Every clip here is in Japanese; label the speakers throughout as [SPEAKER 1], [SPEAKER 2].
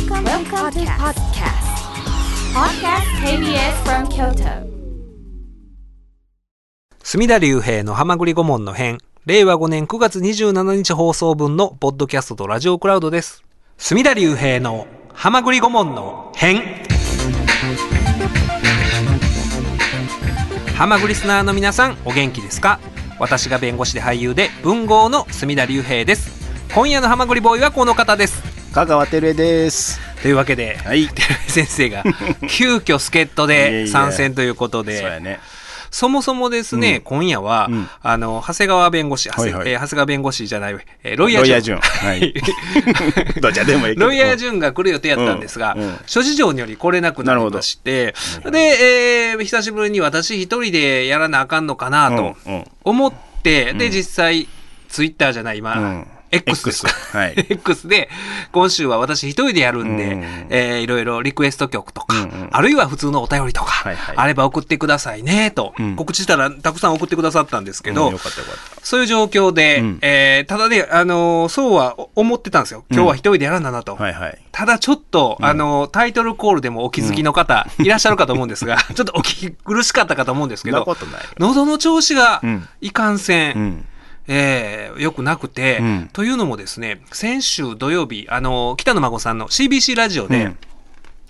[SPEAKER 1] Welcome, Welcome to podcast. Podcast KBS from Kyoto.
[SPEAKER 2] 隅田隆平の浜栗顧問の編、令和5年9月27日放送分のポッドキャストとラジオクラウドです。隅田隆平の浜栗顧問の編。浜栗リスナーの皆さん、お元気ですか？私が弁護士で俳優で文豪の隅田隆平です。今夜の浜栗ボーイはこの方です。
[SPEAKER 3] 香川照江です。
[SPEAKER 2] というわけで、
[SPEAKER 3] はい
[SPEAKER 2] 照江先生が 急遽助っ人で
[SPEAKER 3] や
[SPEAKER 2] 参戦ということで、
[SPEAKER 3] そうやね。
[SPEAKER 2] そもそもですね、
[SPEAKER 3] うん
[SPEAKER 2] 今夜は、
[SPEAKER 3] うん
[SPEAKER 2] あの、長谷川弁護士、長谷,、
[SPEAKER 3] はいはい
[SPEAKER 2] えー長谷川弁護士じゃない、えーロイヤー順。
[SPEAKER 3] ロイヤー順。はい。どっちでもいい。
[SPEAKER 2] ロイヤー順が来る予定やったんですが、
[SPEAKER 3] うんうん
[SPEAKER 2] 諸事情により来れなくなりまして、で、えー久しぶりに私一人でやらなあかんのかなと思って、で、実際、ツイッターじゃない、今、
[SPEAKER 3] うん
[SPEAKER 2] X ですか。
[SPEAKER 3] X はい
[SPEAKER 2] X で、今週は私一人でやるんで、
[SPEAKER 3] うん
[SPEAKER 2] えーいろいろリクエスト曲とか、
[SPEAKER 3] うんうん
[SPEAKER 2] あるいは普通のお便りとか、
[SPEAKER 3] はいはい
[SPEAKER 2] あれば送ってくださいね、と、
[SPEAKER 3] うん
[SPEAKER 2] 告知したらたくさん送ってくださったんですけど、
[SPEAKER 3] うん。
[SPEAKER 2] そういう状況で、
[SPEAKER 3] うん
[SPEAKER 2] えーただね、あのーそうは思ってたんですよ。今日は一人でやらんだなと。
[SPEAKER 3] はいはい。
[SPEAKER 2] ただちょっと、あのータイトルコールでもお気づきの方、いらっしゃるかと思うんですが、ちょっとお聞き苦しかったかと思うんですけど。喉の調子が
[SPEAKER 3] うん
[SPEAKER 2] いかんせん。えー、よくなくて、
[SPEAKER 3] うん。
[SPEAKER 2] というのもですね、先週土曜日、あのー北野孫さんの CBC ラジオで、
[SPEAKER 3] うん。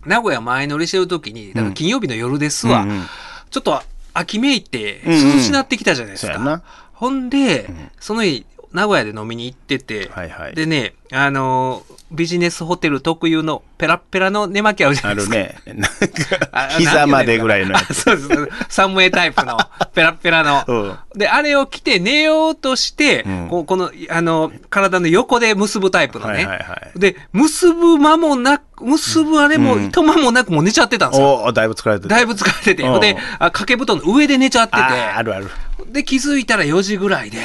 [SPEAKER 2] 名古屋前乗りしてる時に、だから金曜日の夜ですわ、
[SPEAKER 3] うんうん。
[SPEAKER 2] ちょっと秋めいて
[SPEAKER 3] うんうん。
[SPEAKER 2] 涼しなってきたじゃないですか。
[SPEAKER 3] そうやな。
[SPEAKER 2] ほんで、
[SPEAKER 3] ん。
[SPEAKER 2] その日、名古屋で飲みに行ってて、
[SPEAKER 3] はいはい
[SPEAKER 2] でね、あのービジネスホテル特有のペラッペラの寝巻きあるじゃない
[SPEAKER 3] あ
[SPEAKER 2] ですか。
[SPEAKER 3] るね。なん
[SPEAKER 2] あ
[SPEAKER 3] か、膝までぐらいのや
[SPEAKER 2] あ
[SPEAKER 3] つ。
[SPEAKER 2] そうです。サムエタイプの、ペラッペラの。
[SPEAKER 3] うん
[SPEAKER 2] で、あれを着て寝ようとして、
[SPEAKER 3] うん
[SPEAKER 2] こうこの、あの、体の横で結ぶタイプのね。
[SPEAKER 3] はいはいはい
[SPEAKER 2] で、結ぶ間もなく、結ぶあれも、
[SPEAKER 3] うん
[SPEAKER 2] 糸間もなくもう寝ちゃってたんですよ。
[SPEAKER 3] おおだいぶ疲れてた。
[SPEAKER 2] だいぶ疲れてて。
[SPEAKER 3] うん
[SPEAKER 2] で、あ掛け布団の上で寝ちゃってて。
[SPEAKER 3] あるある。
[SPEAKER 2] で、気づいたら4時ぐらいで。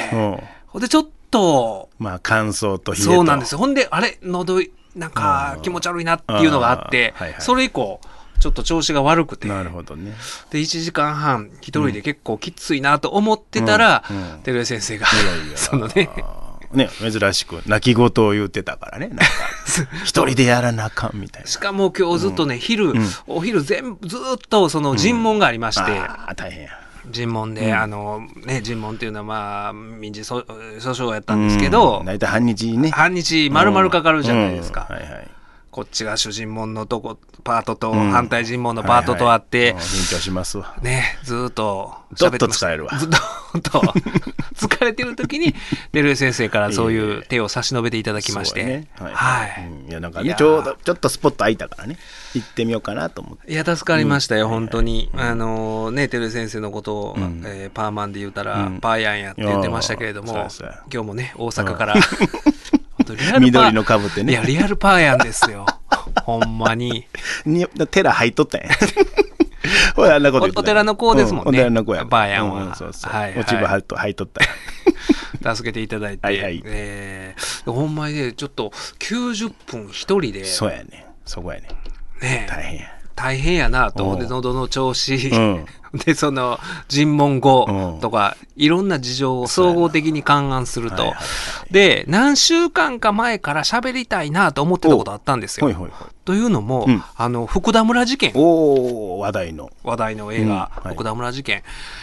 [SPEAKER 2] で、ちょっと、
[SPEAKER 3] まあ、乾燥と冷えと。
[SPEAKER 2] そうなんですよ。ほんで、あれ、喉、なんか
[SPEAKER 3] うん
[SPEAKER 2] 気持ち悪いなっていうのがあって
[SPEAKER 3] はいはい、
[SPEAKER 2] それ以降、ちょっと調子が悪くて。
[SPEAKER 3] なるほどね。
[SPEAKER 2] で、1時間半、一人で結構きついなと思ってたら
[SPEAKER 3] うんうん、
[SPEAKER 2] 照江先生が
[SPEAKER 3] いやい、や。
[SPEAKER 2] そのね、
[SPEAKER 3] ね、珍しく泣き言を言ってたからね。なんか、一人でやらなあかんみたいな。
[SPEAKER 2] しかも今日ずっとね、昼、
[SPEAKER 3] ん
[SPEAKER 2] お昼全部、ずっとその尋問がありまして、
[SPEAKER 3] ああ、大変や。
[SPEAKER 2] 尋問で、
[SPEAKER 3] うん
[SPEAKER 2] あの、ね、尋問っていうのはまあ、民事訴訴訟やったんですけど
[SPEAKER 3] うん、大体半日ね。
[SPEAKER 2] 半日丸々かかるじゃないですか。
[SPEAKER 3] うんはいはい。
[SPEAKER 2] こっちが主尋問のとこ、パートと、
[SPEAKER 3] うん。
[SPEAKER 2] 反対尋問のパートとあって、
[SPEAKER 3] はい。はいうん緊張しますわ。
[SPEAKER 2] ね、ずーっと
[SPEAKER 3] どっと疲れるわ。
[SPEAKER 2] ずっと、疲れてる時に、ベルエ先生からそういう手を差し伸べていただきまして、
[SPEAKER 3] はい。
[SPEAKER 2] はい。
[SPEAKER 3] うん。いや、なんかね、ちょうど、ちょっとスポット空いたからね。行ってみようかなと思って。
[SPEAKER 2] いや、助かりましたよ、
[SPEAKER 3] うん。
[SPEAKER 2] 本当に。あのね、テル先生のことを、
[SPEAKER 3] うん。
[SPEAKER 2] えーパーマンで言うたら、
[SPEAKER 3] うん。
[SPEAKER 2] パーヤンやって言ってましたけれども、今日もね、大阪から、本当リアルパー
[SPEAKER 3] 緑の被ってね
[SPEAKER 2] いや、リアルパーヤンですよ。ほんまに。
[SPEAKER 3] に寺入っとったんや。ほら、あんなこと言ってた
[SPEAKER 2] おお寺の子ですもんね
[SPEAKER 3] うお寺の子や。
[SPEAKER 2] バーヤンは
[SPEAKER 3] うんそうそう。
[SPEAKER 2] はいはい
[SPEAKER 3] 落ち葉入っと入っとったんや。
[SPEAKER 2] 助けていただいて、
[SPEAKER 3] はいはい
[SPEAKER 2] えーほんまにね、ちょっと90分一人で、
[SPEAKER 3] そうやね。そこやね。
[SPEAKER 2] ね、
[SPEAKER 3] 大変や。
[SPEAKER 2] 大変やなと。
[SPEAKER 3] うん
[SPEAKER 2] で、喉の調子、
[SPEAKER 3] うん
[SPEAKER 2] で、その、尋問後とか、いろんな事情を総合的に勘案すると
[SPEAKER 3] はいはいはい。
[SPEAKER 2] で、何週間か前から喋りたいなと思ってたことあったんですよ
[SPEAKER 3] ほい。ほいほい。
[SPEAKER 2] というのも、
[SPEAKER 3] うん
[SPEAKER 2] あの、福田村事件、
[SPEAKER 3] おー、話題の。
[SPEAKER 2] 話題の映画、
[SPEAKER 3] うんはい
[SPEAKER 2] 福田村事件。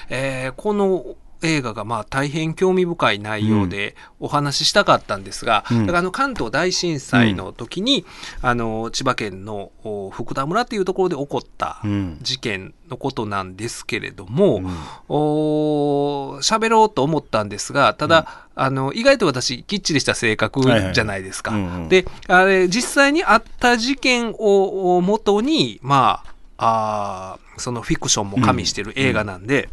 [SPEAKER 2] えーこの映画がまあ大変興味深い内容でお話ししたかったんですが、
[SPEAKER 3] うん。
[SPEAKER 2] だからあの関東大震災の時に、あの千葉県のお福田村っていうところで起こった
[SPEAKER 3] うん。
[SPEAKER 2] 事件のことなんですけれども、
[SPEAKER 3] うん。
[SPEAKER 2] おー喋ろうと思ったんですが、ただ、あの、意外と私、きっちりした性格じゃないですか。
[SPEAKER 3] うんうん。
[SPEAKER 2] で、あれ、実際にあった事件をもとに、まあ、あーそのフィクションも加味してる映画なんで、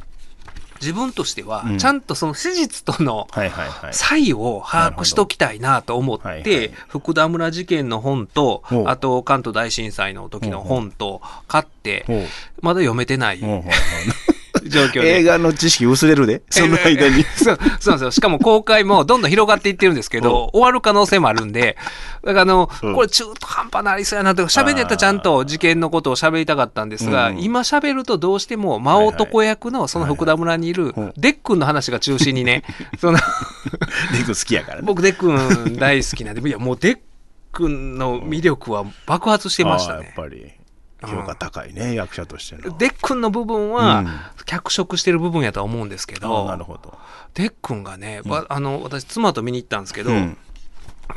[SPEAKER 2] 自分としては
[SPEAKER 3] う、ん。
[SPEAKER 2] ちゃんとその史実との。差異を把握しときたいなと思って、福田村事件の本とあと関東大震災の時の本と買って、まだ読めてない状況で。
[SPEAKER 3] 映画の知識薄れるで、その間に。
[SPEAKER 2] そうそうなんですよ。しかも公開もどんどん広がっていってるんですけど、終わる可能性もあるんで、だからあの、
[SPEAKER 3] うん
[SPEAKER 2] これ中途半端なりそうやなと、喋ったらちゃんと事件のことを喋りたかったんですが、
[SPEAKER 3] うん
[SPEAKER 2] 今喋るとどうしても真男役のその福田村にいるデックンの話が中心にね、その、
[SPEAKER 3] デク好きやからね。
[SPEAKER 2] 僕デックン大好きなんで、いやもうデッ君の魅力は爆発してましたね
[SPEAKER 3] やっ。ぱり評価高いね、役者としての。
[SPEAKER 2] デックンの部分
[SPEAKER 3] うん
[SPEAKER 2] は脚色してる部分やとは思うんですけ
[SPEAKER 3] あー
[SPEAKER 2] ど、
[SPEAKER 3] なるほど。
[SPEAKER 2] デックンがね、わあの私妻と見に行ったんですけど、
[SPEAKER 3] うん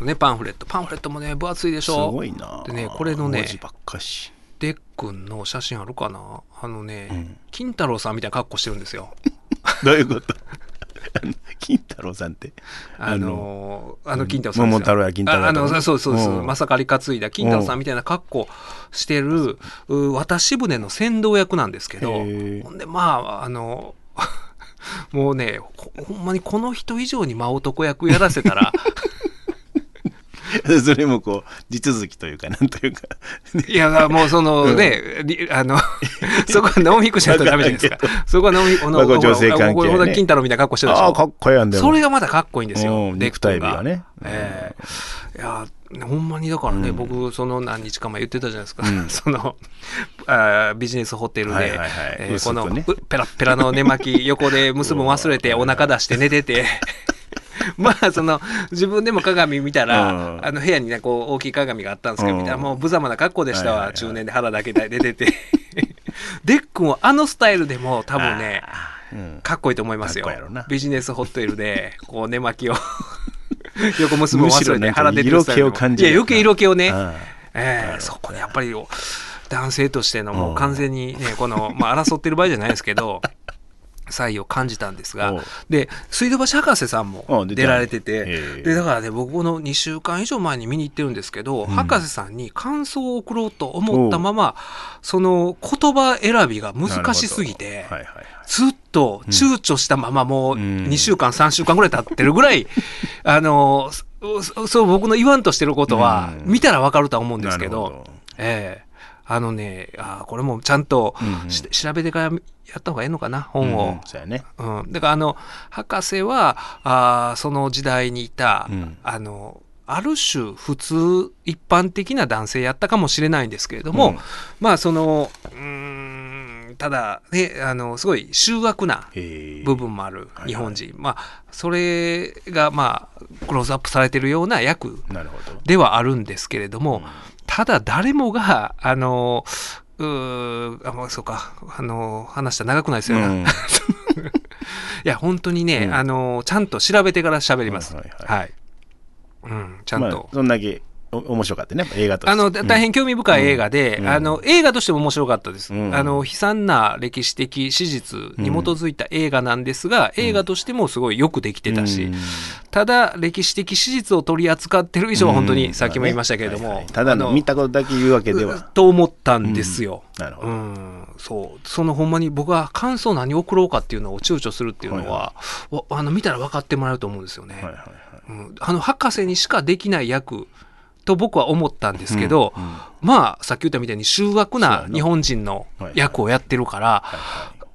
[SPEAKER 2] ね、パンフレットパンフレットもね分厚いでし
[SPEAKER 3] す
[SPEAKER 2] ょ
[SPEAKER 3] ごいな。
[SPEAKER 2] でねこれのね
[SPEAKER 3] 文字ばっかし。
[SPEAKER 2] デックンの写真あるかな？あのね、
[SPEAKER 3] うん
[SPEAKER 2] 金太郎さんみたいな格好してるんですよ。
[SPEAKER 3] どういうこと？金太郎さんって。
[SPEAKER 2] あのーあの金太郎さん
[SPEAKER 3] 桃太郎や金太郎や
[SPEAKER 2] ああのそうそうそう、
[SPEAKER 3] う。ん。
[SPEAKER 2] まさかり担いだ金太郎さんみたいな格好してる、う渡し船の船頭役なんですけどほんでまああの もうねほほんまにこの人以上に真男役やらせたら
[SPEAKER 3] それもこう、地続きというか、なんというか。
[SPEAKER 2] いやもうそのね、りあの そこはノンフィクションとダメじゃないですかそこはノンフィクション
[SPEAKER 3] まあ女性関係ね
[SPEAKER 2] 金太郎みたいな格好してるでしょ
[SPEAKER 3] ああ、かっこええやんでも。
[SPEAKER 2] それがまたかっこいいんですよ
[SPEAKER 3] う。ん
[SPEAKER 2] デックン
[SPEAKER 3] 肉体美がね
[SPEAKER 2] ええいや、ほんまにだからね、
[SPEAKER 3] うん
[SPEAKER 2] 僕、その何日か前言ってたじゃないですか。
[SPEAKER 3] うん
[SPEAKER 2] その、あービジネスホテルで、
[SPEAKER 3] はいはいはい
[SPEAKER 2] えーこの、ペラッペラの寝巻き、横で結ぶん忘れて、お腹出して寝てて、まあ、その、自分でも鏡見たら、
[SPEAKER 3] うん。
[SPEAKER 2] あの、部屋にね、こう、大きい鏡があったんですけど、たらもう、無様な格好でしたわ、中年で腹だけで出てて。デックンはあのスタイルでも多分ね、
[SPEAKER 3] うん。
[SPEAKER 2] かっこいいと思いますよ。ビジネスホテルで、こう、寝巻きを 横結ぶん
[SPEAKER 3] むし
[SPEAKER 2] 忘れて腹出てるスタイル
[SPEAKER 3] 色気を感じる。
[SPEAKER 2] いや、余計色気をね。
[SPEAKER 3] あ
[SPEAKER 2] ええそこでやっぱり、男性としてのも
[SPEAKER 3] う
[SPEAKER 2] うん。完全にね、この、まあ、争ってる場合じゃないですけど、才を感じたんですがで、水道橋博士さんも
[SPEAKER 3] あ出
[SPEAKER 2] られて
[SPEAKER 3] へ
[SPEAKER 2] て、
[SPEAKER 3] え。
[SPEAKER 2] で、だからね、僕この2週間以上前に見に行ってるんですけど、博士さんに感想を送ろうと思ったまま、その言葉選びが難しすぎて、
[SPEAKER 3] はいはいはい。
[SPEAKER 2] ずっと躊躇したままもう
[SPEAKER 3] うん。
[SPEAKER 2] 2週間、3週間ぐらい経ってるぐらい、あの、そそう僕の言わんとしてることは、
[SPEAKER 3] うん。
[SPEAKER 2] 見たらわかるとは思うんですけど
[SPEAKER 3] ど、
[SPEAKER 2] ええあのね、あこれもちゃんと
[SPEAKER 3] うんうん
[SPEAKER 2] し調べてからやった方がいいのかな、本
[SPEAKER 3] うん
[SPEAKER 2] を。
[SPEAKER 3] そうやね。
[SPEAKER 2] うんだからあの、博士は、あーその時代にいた、
[SPEAKER 3] うん
[SPEAKER 2] あの、ある種普通一般的な男性やったかもしれないんですけれども、
[SPEAKER 3] うん
[SPEAKER 2] まあその、うーん、ただね、あの、すごい醜悪な部分もある
[SPEAKER 3] はいはい
[SPEAKER 2] 日本人。まあ、それがまあ、クローズアップされてるような役。ではあるんですけれども、ただ誰もが、あの、うーあ、もうそうか、あの、話したら長くないですよね。
[SPEAKER 3] うん
[SPEAKER 2] いや、本当にね、
[SPEAKER 3] うん
[SPEAKER 2] あの、ちゃんと調べてから喋ります。
[SPEAKER 3] は
[SPEAKER 2] はいい
[SPEAKER 3] はい
[SPEAKER 2] うん、ちゃん
[SPEAKER 3] まあ
[SPEAKER 2] と。
[SPEAKER 3] そんだけお面白かったね、映画と。
[SPEAKER 2] あの、だ大変興味深い映画で、
[SPEAKER 3] うん
[SPEAKER 2] あの、映画としても面白かったです。
[SPEAKER 3] うん
[SPEAKER 2] あの、悲惨な歴史的史実に基づいた映画なんですが、映画としてもすごいよくできてたし、
[SPEAKER 3] うん
[SPEAKER 2] ただ、歴史的史実を取り扱ってる以上は本当に、
[SPEAKER 3] うん
[SPEAKER 2] さっきも言いましたけれども、
[SPEAKER 3] はいはいただの見たことだけ言うわけでは。
[SPEAKER 2] と思ったんですよ。
[SPEAKER 3] なるほど。
[SPEAKER 2] うん、そう。そのほんまに僕は感想何送ろうかっていうのを躊躇するっていうのは、わあの、見たら分かってもらえると思うんですよね。
[SPEAKER 3] はいはいはい。
[SPEAKER 2] うん、あの、博士にしかできない役と僕は思ったんですけど、
[SPEAKER 3] うんうん
[SPEAKER 2] まあ、さっき言ったみたいに醜悪
[SPEAKER 3] な
[SPEAKER 2] な日本人の役をやってるから、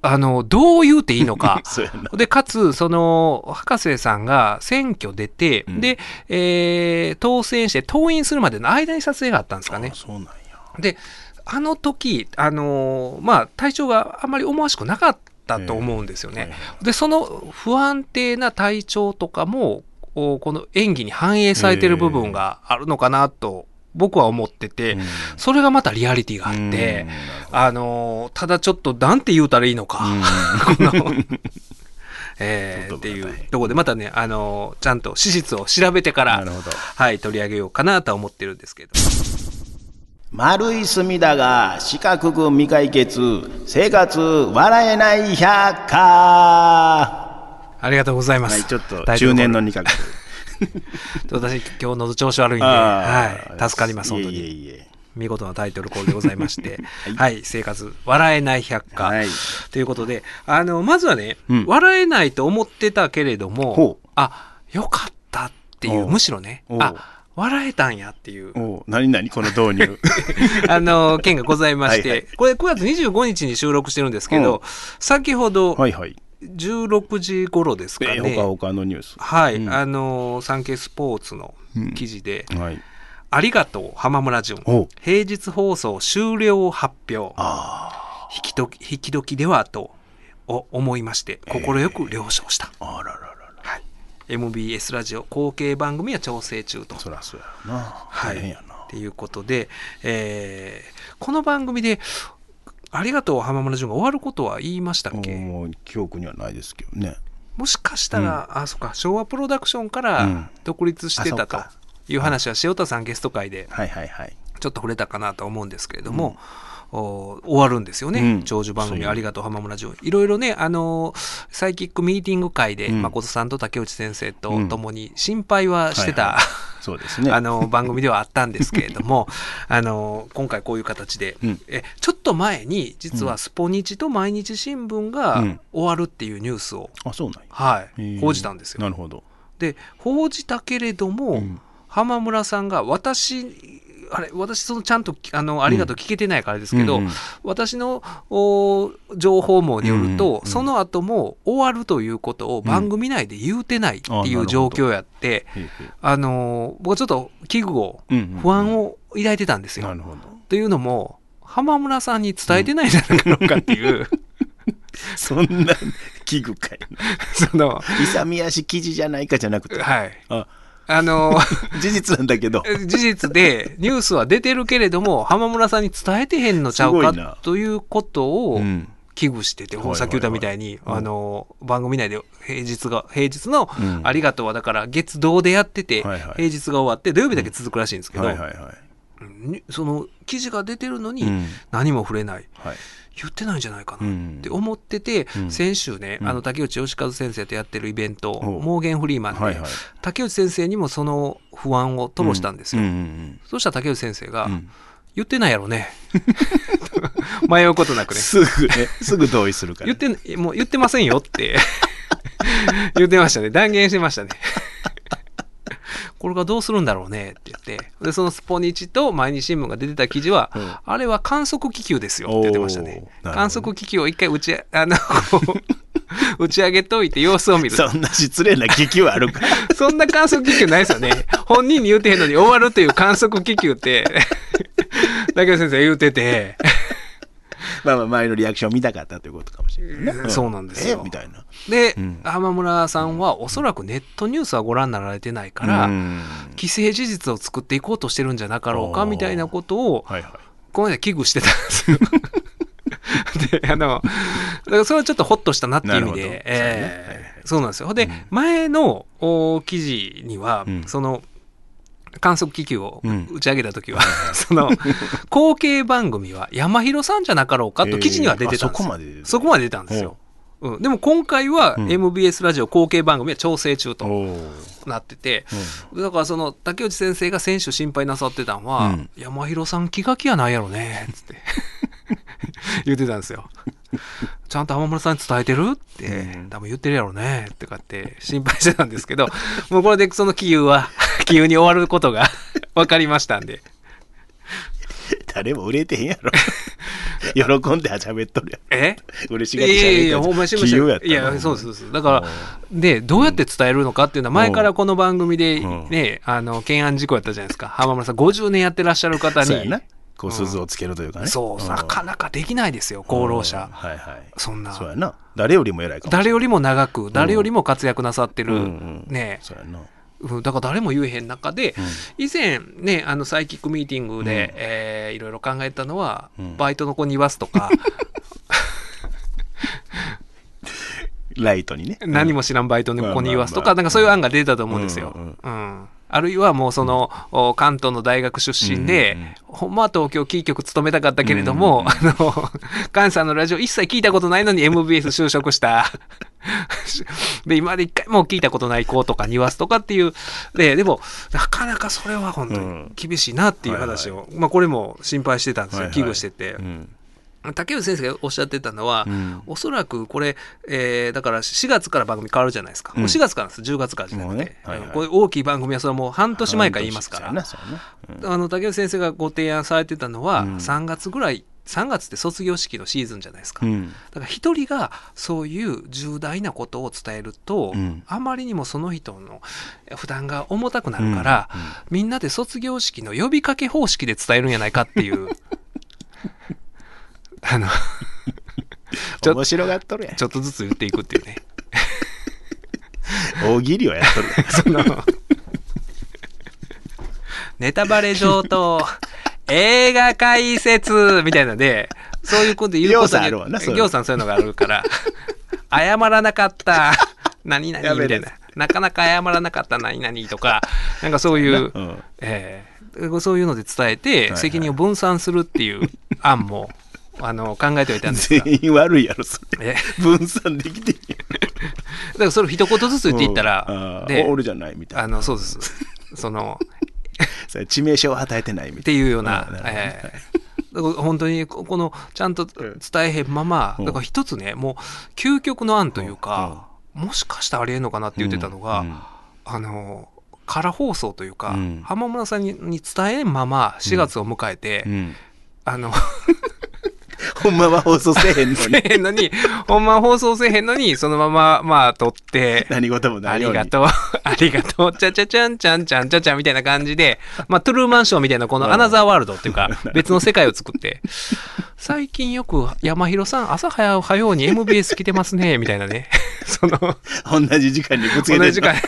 [SPEAKER 2] あの、どう言うていいのか。で、かつ、その、博士さんが選挙出て、
[SPEAKER 3] うん
[SPEAKER 2] で、えー当選して登院するまでの間に撮影があったんですかね
[SPEAKER 3] あ。そうなんや。
[SPEAKER 2] で、あの時、あのーまあ、体調があんまり思わしくなかったと思うんですよね。
[SPEAKER 3] はいはい
[SPEAKER 2] で、その不安定な体調とかも、おこの演技に反映されてる部分があるのかなと、僕は思ってて、
[SPEAKER 3] うん
[SPEAKER 2] それがまたリアリティがあって、あのーただちょっと、なんて言うたらいいのか、この、えーっていうところで、またね、あのーちゃんと史実を調べてから。はい、取り上げようかなとは思ってるんですけど。
[SPEAKER 3] 丸い隅田が四角く未解決、生活笑えない百科。
[SPEAKER 2] ありがとうございます。
[SPEAKER 3] はい、ちょっと中年の二角。
[SPEAKER 2] 私、今日喉調子悪いんで、はい、助かります、本当
[SPEAKER 3] いえいえ
[SPEAKER 2] に。
[SPEAKER 3] いえ。
[SPEAKER 2] 見事なタイトルコールでございまして、
[SPEAKER 3] はい。
[SPEAKER 2] はい、生活、笑えない百科、
[SPEAKER 3] はい。
[SPEAKER 2] ということで、あの、まずはね、
[SPEAKER 3] うん。
[SPEAKER 2] 笑えないと思ってたけれどもあ、よかったっていう、むしろねあ、笑えたんやっていう、
[SPEAKER 3] おう。何何この導入。
[SPEAKER 2] あの、件がございまして、
[SPEAKER 3] はいはい。
[SPEAKER 2] これ9月25日に収録してるんですけど、
[SPEAKER 3] う。ん
[SPEAKER 2] 先ほど
[SPEAKER 3] はいはい。
[SPEAKER 2] 16時頃ですか
[SPEAKER 3] え
[SPEAKER 2] ね、
[SPEAKER 3] ほかほかのニュース。
[SPEAKER 2] はい、
[SPEAKER 3] うん
[SPEAKER 2] あの、サンケイスポーツの記事で、
[SPEAKER 3] はい。
[SPEAKER 2] ありがとう、浜村淳。平日放送終了発表。
[SPEAKER 3] あ
[SPEAKER 2] 引きと引き時ではとお思いまして、快く了承した。
[SPEAKER 3] あ。あらららら。
[SPEAKER 2] はい。MBS ラジオ後継番組は調整中と。
[SPEAKER 3] そらそうやろな
[SPEAKER 2] はいっていうことで、えーこの番組で「ありがとう浜村淳」が終わることは言いましたっけ、
[SPEAKER 3] もう記憶にはないですけどね。
[SPEAKER 2] もしかしたら、あそっか昭和プロダクションか
[SPEAKER 3] うん。
[SPEAKER 2] ら独立してたという話は塩田さんゲスト会で
[SPEAKER 3] はいはいはい。
[SPEAKER 2] ちょっと触れたかなと思うんですけれども、お終わるんですよね、
[SPEAKER 3] うん。
[SPEAKER 2] 長寿番組「
[SPEAKER 3] そう。いう
[SPEAKER 2] ありがとう浜村淳」いろいろねあのサイキックミーティング会で、
[SPEAKER 3] うん。
[SPEAKER 2] 誠さんと竹内先生と
[SPEAKER 3] うん。
[SPEAKER 2] 共に心配はしてた、
[SPEAKER 3] はいはそうですね。
[SPEAKER 2] あの番組ではあったんですけれども あの今回こういう形で、
[SPEAKER 3] うん。
[SPEAKER 2] えちょっと前に実はスポニチと毎日新聞が
[SPEAKER 3] うん。
[SPEAKER 2] 終わるっていうニュースを、
[SPEAKER 3] あそうなんや。
[SPEAKER 2] はい、
[SPEAKER 3] へー。
[SPEAKER 2] 報じたんですよ。
[SPEAKER 3] なるほど。
[SPEAKER 2] で報じたけれども、
[SPEAKER 3] うん。
[SPEAKER 2] 浜村さんが私あれ私そのちゃんとあのありがとう聞けてないからですけど、
[SPEAKER 3] うんうん。
[SPEAKER 2] 私のお情報網によると、
[SPEAKER 3] うんうんうん。
[SPEAKER 2] その後も終わるということを番組内で言うてないって
[SPEAKER 3] あ
[SPEAKER 2] いう状況やって、
[SPEAKER 3] へえへえ
[SPEAKER 2] あの僕はちょっと危惧を、
[SPEAKER 3] うんうんうん。
[SPEAKER 2] 不安を抱いてたんですよ。
[SPEAKER 3] なるほど。
[SPEAKER 2] というのも浜村さんに伝えてないんじゃないかろうかっていう、
[SPEAKER 3] そんな危惧かい
[SPEAKER 2] その
[SPEAKER 3] 勇み足記事じゃないかじゃなくて。
[SPEAKER 2] はい。
[SPEAKER 3] あ
[SPEAKER 2] あの
[SPEAKER 3] 事実なんだけど。
[SPEAKER 2] 事実でニュースは出てるけれども浜村さんに伝えてへんのちゃうかということを
[SPEAKER 3] うん。
[SPEAKER 2] 危惧してて、
[SPEAKER 3] はいはいはい。
[SPEAKER 2] さっき言ったみたいに、
[SPEAKER 3] うん。
[SPEAKER 2] あの番組内で平日が平日の
[SPEAKER 3] うん。
[SPEAKER 2] ありがとうはだから月堂でやってて、
[SPEAKER 3] はいはい。
[SPEAKER 2] 平日が終わって土曜日だけ続くらしいんですけど、
[SPEAKER 3] はいはいはい。
[SPEAKER 2] にその記事が出てるのに
[SPEAKER 3] うん。
[SPEAKER 2] 何も触れない、
[SPEAKER 3] はい
[SPEAKER 2] 言ってないんじゃないか
[SPEAKER 3] う
[SPEAKER 2] なんって思ってて、
[SPEAKER 3] うん
[SPEAKER 2] 先週ね、
[SPEAKER 3] うん
[SPEAKER 2] あの竹内義和先生とやってるイベント、モーゲンフリーマンで、竹内先生にもその不安を吐露したんですよ。そしたら竹内先生が、言ってないやろね。迷うことなくね。
[SPEAKER 3] すぐねすぐ同意するから
[SPEAKER 2] 言って、もう言ってませんよって 言ってましたね。断言してましたね。これがどうするんだろうねって言って。で、そのスポニチと毎日新聞が出てた記事は、
[SPEAKER 3] うん
[SPEAKER 2] あれは観測気球ですよって言ってましたね観測気球を一回打ち、あの、打ち上げといて様子を見る。
[SPEAKER 3] そんな失礼な気球あるか
[SPEAKER 2] そんな観測気球ないですよね。本人に言うてへんのに終わるという観測気球って、竹内先生言うてて、
[SPEAKER 3] まあまあ前のリアクション見たかったということかもしれないね。
[SPEAKER 2] そうなんですよ。
[SPEAKER 3] えみたいな。
[SPEAKER 2] で、
[SPEAKER 3] うん。
[SPEAKER 2] 浜村さんはおそらくネットニュースはご覧になられてないから、
[SPEAKER 3] うん。
[SPEAKER 2] 既成事実を作っていこうとしてるんじゃなかろうかみたいなことを、
[SPEAKER 3] はいはい。
[SPEAKER 2] この間危惧してたんですよ。で、あの、だからそれはちょっとホッとしたなっていう意味で、えーそうなんですよ。で、
[SPEAKER 3] うん
[SPEAKER 2] 前のお記事には、
[SPEAKER 3] うん。
[SPEAKER 2] その、観測気球を
[SPEAKER 3] うん。
[SPEAKER 2] 打ち上げた時は、その、後継番組は山広さんじゃなかろうかと記事には出てたんですよ。
[SPEAKER 3] えーあそこまで出てた
[SPEAKER 2] そこまで出たんですよ。う。ん、でも今回は
[SPEAKER 3] うん。
[SPEAKER 2] MBS ラジオ後継番組は調整中となってて、だからその竹内先生が選手心配なさってたのは、
[SPEAKER 3] うん。
[SPEAKER 2] 山広さん気が気やないやろねつって。言ってたんですよ。ちゃんと浜村さんに伝えてるって、
[SPEAKER 3] うん。
[SPEAKER 2] 多分言ってるやろねってかって心配してたんですけど、もうこれでその気球は、気球に終わることが 分かりましたんで。
[SPEAKER 3] 誰も売れてへんやろ。喜んで喋っとるや
[SPEAKER 2] え？
[SPEAKER 3] ん嬉し
[SPEAKER 2] い
[SPEAKER 3] がって
[SPEAKER 2] やいやいや、
[SPEAKER 3] 喋っ
[SPEAKER 2] ほんまにしま
[SPEAKER 3] 企業やった
[SPEAKER 2] いや、そうそうです。だから、で、どうやって伝えるのかっていうのは、前からこの番組で
[SPEAKER 3] うん。
[SPEAKER 2] ね、あの、懸案事項やったじゃないですか。浜村さん、50年やってらっしゃる方に
[SPEAKER 3] そうやな、こう鈴をつけるというかね。
[SPEAKER 2] そう、
[SPEAKER 3] ん。
[SPEAKER 2] なかなかできないですよ、功労者。
[SPEAKER 3] はいはい。
[SPEAKER 2] そんな。
[SPEAKER 3] そうやな。誰よりも偉いかも
[SPEAKER 2] 誰よりも長く、誰よりも活躍なさってる、
[SPEAKER 3] うんうん
[SPEAKER 2] ね、
[SPEAKER 3] そうやな。
[SPEAKER 2] うん。だから誰も言えへん中で、以前ね、あの、サイキックミーティングで、
[SPEAKER 3] うん。
[SPEAKER 2] えーいろいろ考えたのは、
[SPEAKER 3] うん。
[SPEAKER 2] バイトの子に言わすとか、
[SPEAKER 3] ライトにね。
[SPEAKER 2] 何も知らんバイトの子に言わすとか、なんかそういう案が出たと思うんですよ。
[SPEAKER 3] うん。
[SPEAKER 2] うんあるいはもうその、お関東の大学出身で、
[SPEAKER 3] うんうん
[SPEAKER 2] ほんまは東京キー局勤めたかったけれども、
[SPEAKER 3] うん
[SPEAKER 2] あの、関西のラジオ一切聞いたことないのに MBS 就職した。で、今まで一回も聞いたことない子とかに言わすとかっていう。で、でも、なかなかそれは本当に厳しいなっていう話を、まあこれも心配してたんですよ。
[SPEAKER 3] はいはい
[SPEAKER 2] 危惧してて。
[SPEAKER 3] うん
[SPEAKER 2] 竹内先生がおっしゃってたのは、
[SPEAKER 3] うん。
[SPEAKER 2] おそらくこれ、えーだから4月から番組変わるじゃないですか。
[SPEAKER 3] うん。
[SPEAKER 2] もう4月からです、10月からじゃなくて。
[SPEAKER 3] い
[SPEAKER 2] これ大きい番組はそれはもう半年前から言いますから。
[SPEAKER 3] そうやなそうやな
[SPEAKER 2] あの竹内先生がご提案されてたのは、
[SPEAKER 3] うん。
[SPEAKER 2] 3月ぐらい、3月って卒業式のシーズンじゃないですか。
[SPEAKER 3] うん。
[SPEAKER 2] だから一人がそういう重大なことを伝えると、
[SPEAKER 3] うん。
[SPEAKER 2] あまりにもその人の負担が重たくなるから、
[SPEAKER 3] うん。うん。
[SPEAKER 2] みんなで卒業式の呼びかけ方式で伝えるんじゃないかっていう。あの、ちょ
[SPEAKER 3] 面白がっとるやん
[SPEAKER 2] ちょっとずつ言っていくっていうね。
[SPEAKER 3] 大喜利をやっとる。
[SPEAKER 2] その、ネタバレ上等、映画解説みたいなので、そういうこと言うこと
[SPEAKER 3] ぎょうさんあるわなそれ
[SPEAKER 2] ぎょうさんそういうのがあるから、謝らなかった、何々みたいな。なかなか謝らなかった何々とか、なんかそういう、
[SPEAKER 3] うん
[SPEAKER 2] ええそういうので伝えて、
[SPEAKER 3] はい
[SPEAKER 2] 責任を分散するっていう案も、あの、考えておいたんですが。
[SPEAKER 3] 全員悪いやろ、それ。
[SPEAKER 2] え。
[SPEAKER 3] 分散できてんや
[SPEAKER 2] だからそれを一言ずつ言っていったら、で
[SPEAKER 3] 俺じゃないみたいな。
[SPEAKER 2] あの、そうです。その、
[SPEAKER 3] それ致命傷を与えてないみ
[SPEAKER 2] ったて
[SPEAKER 3] い
[SPEAKER 2] いうような、ええ。だから本当にここのちゃんと伝えへんまま、
[SPEAKER 3] うん。
[SPEAKER 2] だから一つねもう究極の案というか、もしかしたらありえんのかなって言ってたのが、あの空放送というか、
[SPEAKER 3] うん
[SPEAKER 2] 浜村さんにに伝えんまま4月を迎えて、
[SPEAKER 3] うん
[SPEAKER 2] あの
[SPEAKER 3] ほんまは放送せえへんの
[SPEAKER 2] せ
[SPEAKER 3] に
[SPEAKER 2] えへんのにほんま放送せえへんのにそのまままあ撮って
[SPEAKER 3] 何事も
[SPEAKER 2] あ
[SPEAKER 3] ないように
[SPEAKER 2] りがとう。ありがとう。ちゃちゃちゃんちゃんちゃんちゃちゃみたいな感じで、まあ、トゥルーマンショーみたいなこのアナザーワールドっていうか、別の世界を作って、最近よく山広さん朝早う早うに MBS 来てますね、みたいなね。その、
[SPEAKER 3] 同じ時間にぶつけて
[SPEAKER 2] 同じ時間に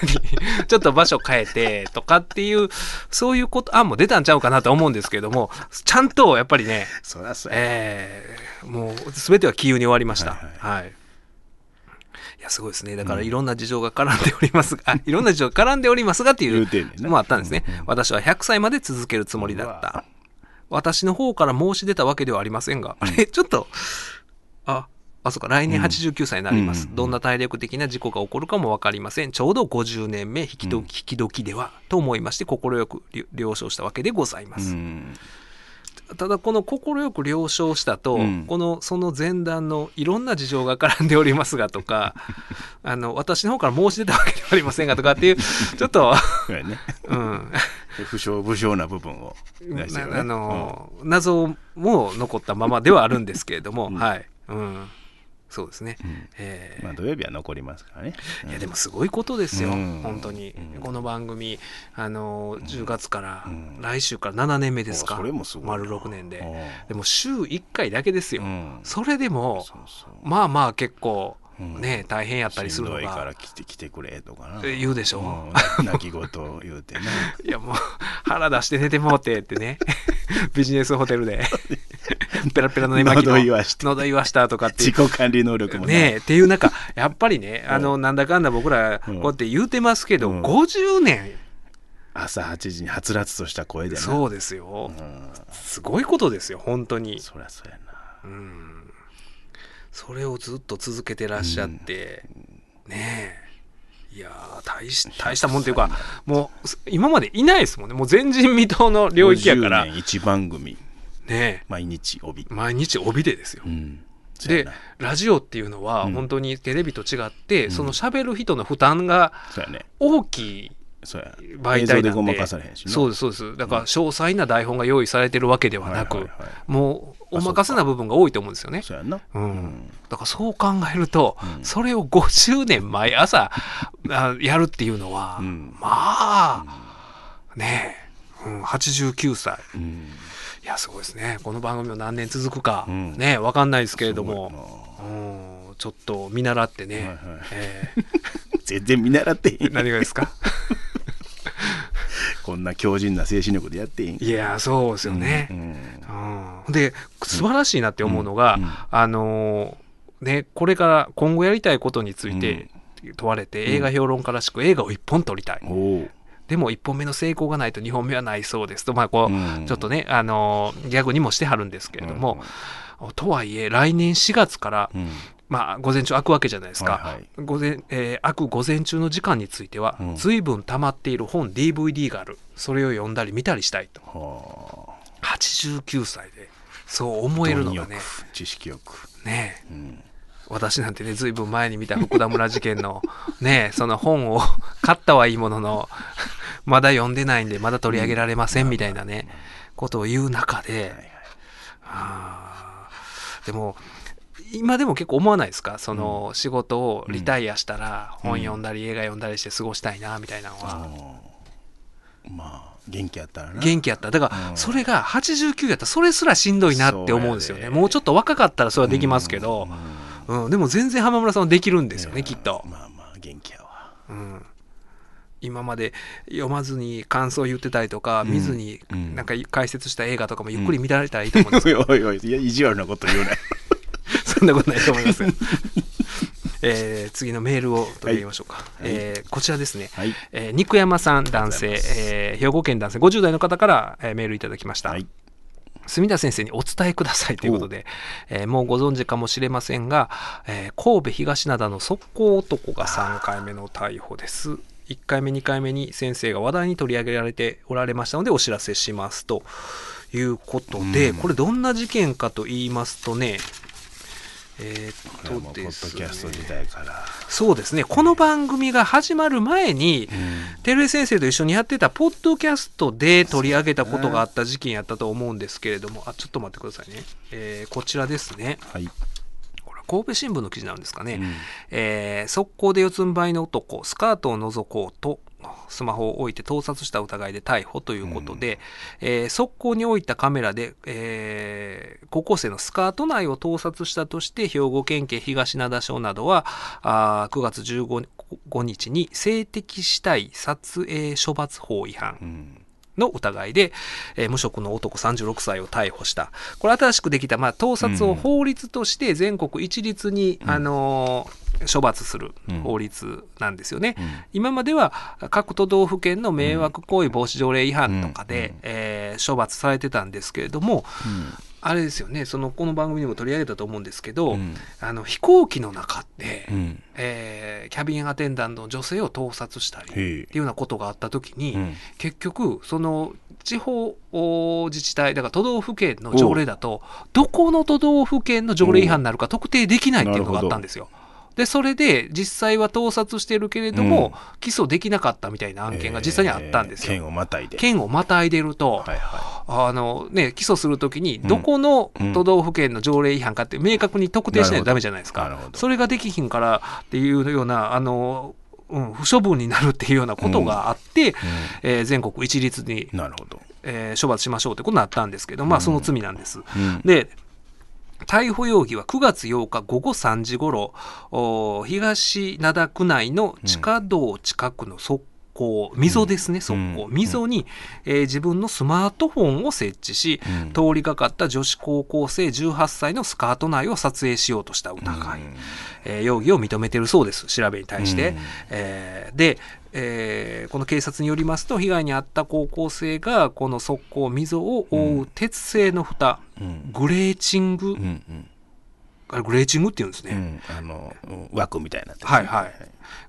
[SPEAKER 2] ちょっと場所変えてとかっていう、そういうこと、案も出たんちゃうかなと思うんですけれども、ちゃんとやっぱりね、
[SPEAKER 3] そりゃそうや
[SPEAKER 2] えーもう全ては気憂に終わりました。
[SPEAKER 3] はい
[SPEAKER 2] はい。いや、すごいですね。だからいろんな事情が絡んでおりますが、あ いろんな事情が絡んでおりますがっていうのもあったんですね。私は100歳まで続けるつもりだった。私の方から申し出たわけではありませんが、あれ、ちょっと、あ、あ、そうか、来年89歳になります。
[SPEAKER 3] うん
[SPEAKER 2] どんな体力的な事故が起こるかもわかりません。ちょうど50年目、引きど引き時では、と思いまして、快く了了承したわけでございます。
[SPEAKER 3] うん
[SPEAKER 2] ただこの快く了承したと、
[SPEAKER 3] うん。
[SPEAKER 2] このその前段のいろんな事情が絡んでおりますがとか あの私の方から申し出たわけではありませんがとかっていう ちょっと、
[SPEAKER 3] ね。
[SPEAKER 2] うん、
[SPEAKER 3] 不詳不詳な部分を。ね。
[SPEAKER 2] なあの、謎も残ったままではあるんですけれども、
[SPEAKER 3] うん。
[SPEAKER 2] はい、うん、そうですね、
[SPEAKER 3] うん。
[SPEAKER 2] えー。
[SPEAKER 3] まあ土曜日は残りますからね。
[SPEAKER 2] いやでもすごいことですよ、
[SPEAKER 3] うん。
[SPEAKER 2] 本当に、
[SPEAKER 3] うん。
[SPEAKER 2] この番組あの10月から、
[SPEAKER 3] うん。
[SPEAKER 2] 来週から7年目ですか？
[SPEAKER 3] おそれもすごいな。
[SPEAKER 2] 丸6年で。
[SPEAKER 3] うん。
[SPEAKER 2] でも週1回だけですよ、
[SPEAKER 3] うん。
[SPEAKER 2] それでもまあまあ結構
[SPEAKER 3] うん。
[SPEAKER 2] ね、大変やったりするの
[SPEAKER 3] しんどいから
[SPEAKER 2] が
[SPEAKER 3] 来て来てくれとかな。
[SPEAKER 2] え言うでしょ？
[SPEAKER 3] うん。泣き言を言うてね。
[SPEAKER 2] いやもう腹出して寝てもうてってね。ビジネスホテルで ペラペラの寝巻きの
[SPEAKER 3] 喉言わし
[SPEAKER 2] たとかって
[SPEAKER 3] 自己管理能力もね。
[SPEAKER 2] ねえっていうなんかやっぱりねあのなんだかんだ僕らこ
[SPEAKER 3] うん
[SPEAKER 2] うやって言うてますけど、
[SPEAKER 3] うん。
[SPEAKER 2] 50年。
[SPEAKER 3] 朝8時にはつらつとした声でな。
[SPEAKER 2] そうですよ、
[SPEAKER 3] うん。
[SPEAKER 2] すごいことですよ本当に。
[SPEAKER 3] そりゃそうやな。
[SPEAKER 2] うん。それをずっと続けてらっしゃって、ねえ。いやー大し大したもんっていうかもう今までいないですもんね。もう前人未到の領域やから。
[SPEAKER 3] 50年一番組
[SPEAKER 2] ね
[SPEAKER 3] 毎日帯。
[SPEAKER 2] え毎日帯でですよ、
[SPEAKER 3] うん。
[SPEAKER 2] で
[SPEAKER 3] な。
[SPEAKER 2] ラジオっていうのは
[SPEAKER 3] うん。
[SPEAKER 2] 本当にテレビと違って、
[SPEAKER 3] ん。
[SPEAKER 2] その喋る人の負担が大きい媒体なんで。そうですそうです。だから詳細な台本が用意されてるわけではなく、もうお任せな部分が多いと思うんですよね。
[SPEAKER 3] そうやん。
[SPEAKER 2] だからそう考えると、
[SPEAKER 3] うん。
[SPEAKER 2] それを50年毎朝 あやるっていうのは、
[SPEAKER 3] うん。
[SPEAKER 2] まあ、ねえ、うん、89歳。
[SPEAKER 3] うん
[SPEAKER 2] いやすごいですね。この番組も何年続くか、
[SPEAKER 3] うん。
[SPEAKER 2] ね分かんないですけれども、うん、ちょっと見習ってね、
[SPEAKER 3] はいはい。
[SPEAKER 2] え
[SPEAKER 3] 全然見習ってへ
[SPEAKER 2] ー
[SPEAKER 3] ん。
[SPEAKER 2] 何がですか？
[SPEAKER 3] こんな強靭な精神力でやってへん
[SPEAKER 2] いやそうですよね、
[SPEAKER 3] うん
[SPEAKER 2] うん。で素晴らしいなって思うのが、
[SPEAKER 3] うんうん。
[SPEAKER 2] あのーねこれから今後やりたいことについて問われて、映画評論家らしく映画を一本撮りたい、でも1本目の成功がないと2本目はないそうです。と、まあこう
[SPEAKER 3] うん。
[SPEAKER 2] ちょっとね、あのーギャグにもしてはるんですけれども、とはいえ来年4月から、
[SPEAKER 3] うん。
[SPEAKER 2] まあ、午前中開くわけじゃないですか、
[SPEAKER 3] はいはい。
[SPEAKER 2] 午前えー開く午前中の時間については、
[SPEAKER 3] うん。
[SPEAKER 2] 随分溜まっている本 DVD がある。それを読んだり見たりしたいと。
[SPEAKER 3] は
[SPEAKER 2] 89歳でそう思
[SPEAKER 3] あ
[SPEAKER 2] えるのがね。
[SPEAKER 3] 知識欲。
[SPEAKER 2] ね
[SPEAKER 3] うん。
[SPEAKER 2] 私なんてねずいぶん前に見た福田村事件のねその本を買ったはいいもののまだ読んでないんでまだ取り上げられませんみたいなねことを言う中で、でも今でも結構思わないですか？その仕事をリタイアしたら本読んだり映画読んだりして過ごしたいなみたいなのは。
[SPEAKER 3] うん。まあ元気やったらな。
[SPEAKER 2] 元気やった。だから
[SPEAKER 3] うん。
[SPEAKER 2] それが89やったらそれすらしんどいなって思うんですよね。もうちょっと若かったらそれはできますけど、うん。でも全然浜村さんはできるんですよねきっと。
[SPEAKER 3] まあまあ元気やわ。
[SPEAKER 2] うん今まで読まずに感想言ってたりとか、見ずに
[SPEAKER 3] うん。
[SPEAKER 2] なんか解説した映画とかもゆっくり見られたらいいと思うんです。けど、
[SPEAKER 3] おいおいおいいや意地悪なこと言うなよ。
[SPEAKER 2] そんなことないと思います。よ。えー次のメールを取り上げましょうか。
[SPEAKER 3] はい。
[SPEAKER 2] えーこちらですね。
[SPEAKER 3] はい。
[SPEAKER 2] えー肉山さん男性、えー兵庫県男性。50代の方から、えーメールいただきました。
[SPEAKER 3] はい。
[SPEAKER 2] 墨田先生にお伝えくださいということで、えーもうご存知かもしれませんが、えー神戸東灘の速攻男が3回目の逮捕です。1回目、2回目に先生が話題に取り上げられておられましたのでお知らせしますということで、
[SPEAKER 3] うん。
[SPEAKER 2] これどんな事件かと言いますとね、えーっとです
[SPEAKER 3] ドキャスト
[SPEAKER 2] ねそうですね、この番組が始まる前に、照江先生と一緒にやってたポッドキャストで取り上げたことがあった事件やったと思うんですけれども、あちょっと待ってくださいね、えーこちらですね、
[SPEAKER 3] はい、
[SPEAKER 2] 神戸新聞の記事なんですかね、
[SPEAKER 3] うん。
[SPEAKER 2] えー速攻で四つん這いの男、スカートを覗こうと、スマホを置いて盗撮した疑いで逮捕ということで、えー速攻に置いたカメラで、えー高校生のスカート内を盗撮したとして、兵庫県警東灘署などは、あー9月15日に性的死体撮影処罰法違反。
[SPEAKER 3] うん
[SPEAKER 2] の疑いで、えー無職の男36歳を逮捕した。これ新しくできた、まあ、盗撮を法律として全国一律に、あのー処罰する法律なんですよね。
[SPEAKER 3] うん。
[SPEAKER 2] 今までは各都道府県の迷惑行為防止条例違反とかで、
[SPEAKER 3] うん。
[SPEAKER 2] えー処罰されてたんですけれども、
[SPEAKER 3] うん
[SPEAKER 2] あれですよね、その、この番組でも取り上げたと思うんですけど、
[SPEAKER 3] うん。
[SPEAKER 2] あの、飛行機の中で、
[SPEAKER 3] うん。
[SPEAKER 2] えーキャビンアテンダントの女性を盗撮したり、っていうようなことがあった時に、
[SPEAKER 3] うん。
[SPEAKER 2] 結局その地方自治体だから都道府県の条例だとどこの都道府県の条例違反になるか特定できないっていうのがあったんですよ。でそれで実際は盗撮してるけれども、起訴できなかったみたいな案件が実際にあったんですよ。
[SPEAKER 3] えー県をまたいで。
[SPEAKER 2] 県をまたいでると、
[SPEAKER 3] はいは
[SPEAKER 2] あのね、起訴するときに、
[SPEAKER 3] うん。
[SPEAKER 2] どこの
[SPEAKER 3] うん。
[SPEAKER 2] 都道府県の条例違反かって明確に特定しないとダメじゃないですか。
[SPEAKER 3] なるほ。ど。
[SPEAKER 2] それができひんからっていうような、あの、うん、不処分になるっていうようなことがあって、えー全国一律に、
[SPEAKER 3] いなるほど、
[SPEAKER 2] えー処罰しましょうってことになったんですけど、まあその罪なんです。
[SPEAKER 3] うん。
[SPEAKER 2] で、逮捕容疑は9月8日午後3時ごろ、東灘区内の地下道近くの側溝、溝ですね、側溝。
[SPEAKER 3] うん。
[SPEAKER 2] 溝に、えー自分のスマートフォンを設置し、
[SPEAKER 3] うん。
[SPEAKER 2] 通りがかった女子高校生18歳のスカート内を撮影しようとした疑い。
[SPEAKER 3] うん。
[SPEAKER 2] えー容疑を認めているそうです、調べに対して。
[SPEAKER 3] うん。
[SPEAKER 2] えーで、えーこの警察によりますと、被害に遭った高校生が、この側溝、溝を覆う鉄製の蓋、
[SPEAKER 3] うん。
[SPEAKER 2] グレーチング、グレーチングって言うんですね。
[SPEAKER 3] うんあのうん枠みたいになってる
[SPEAKER 2] はいはい。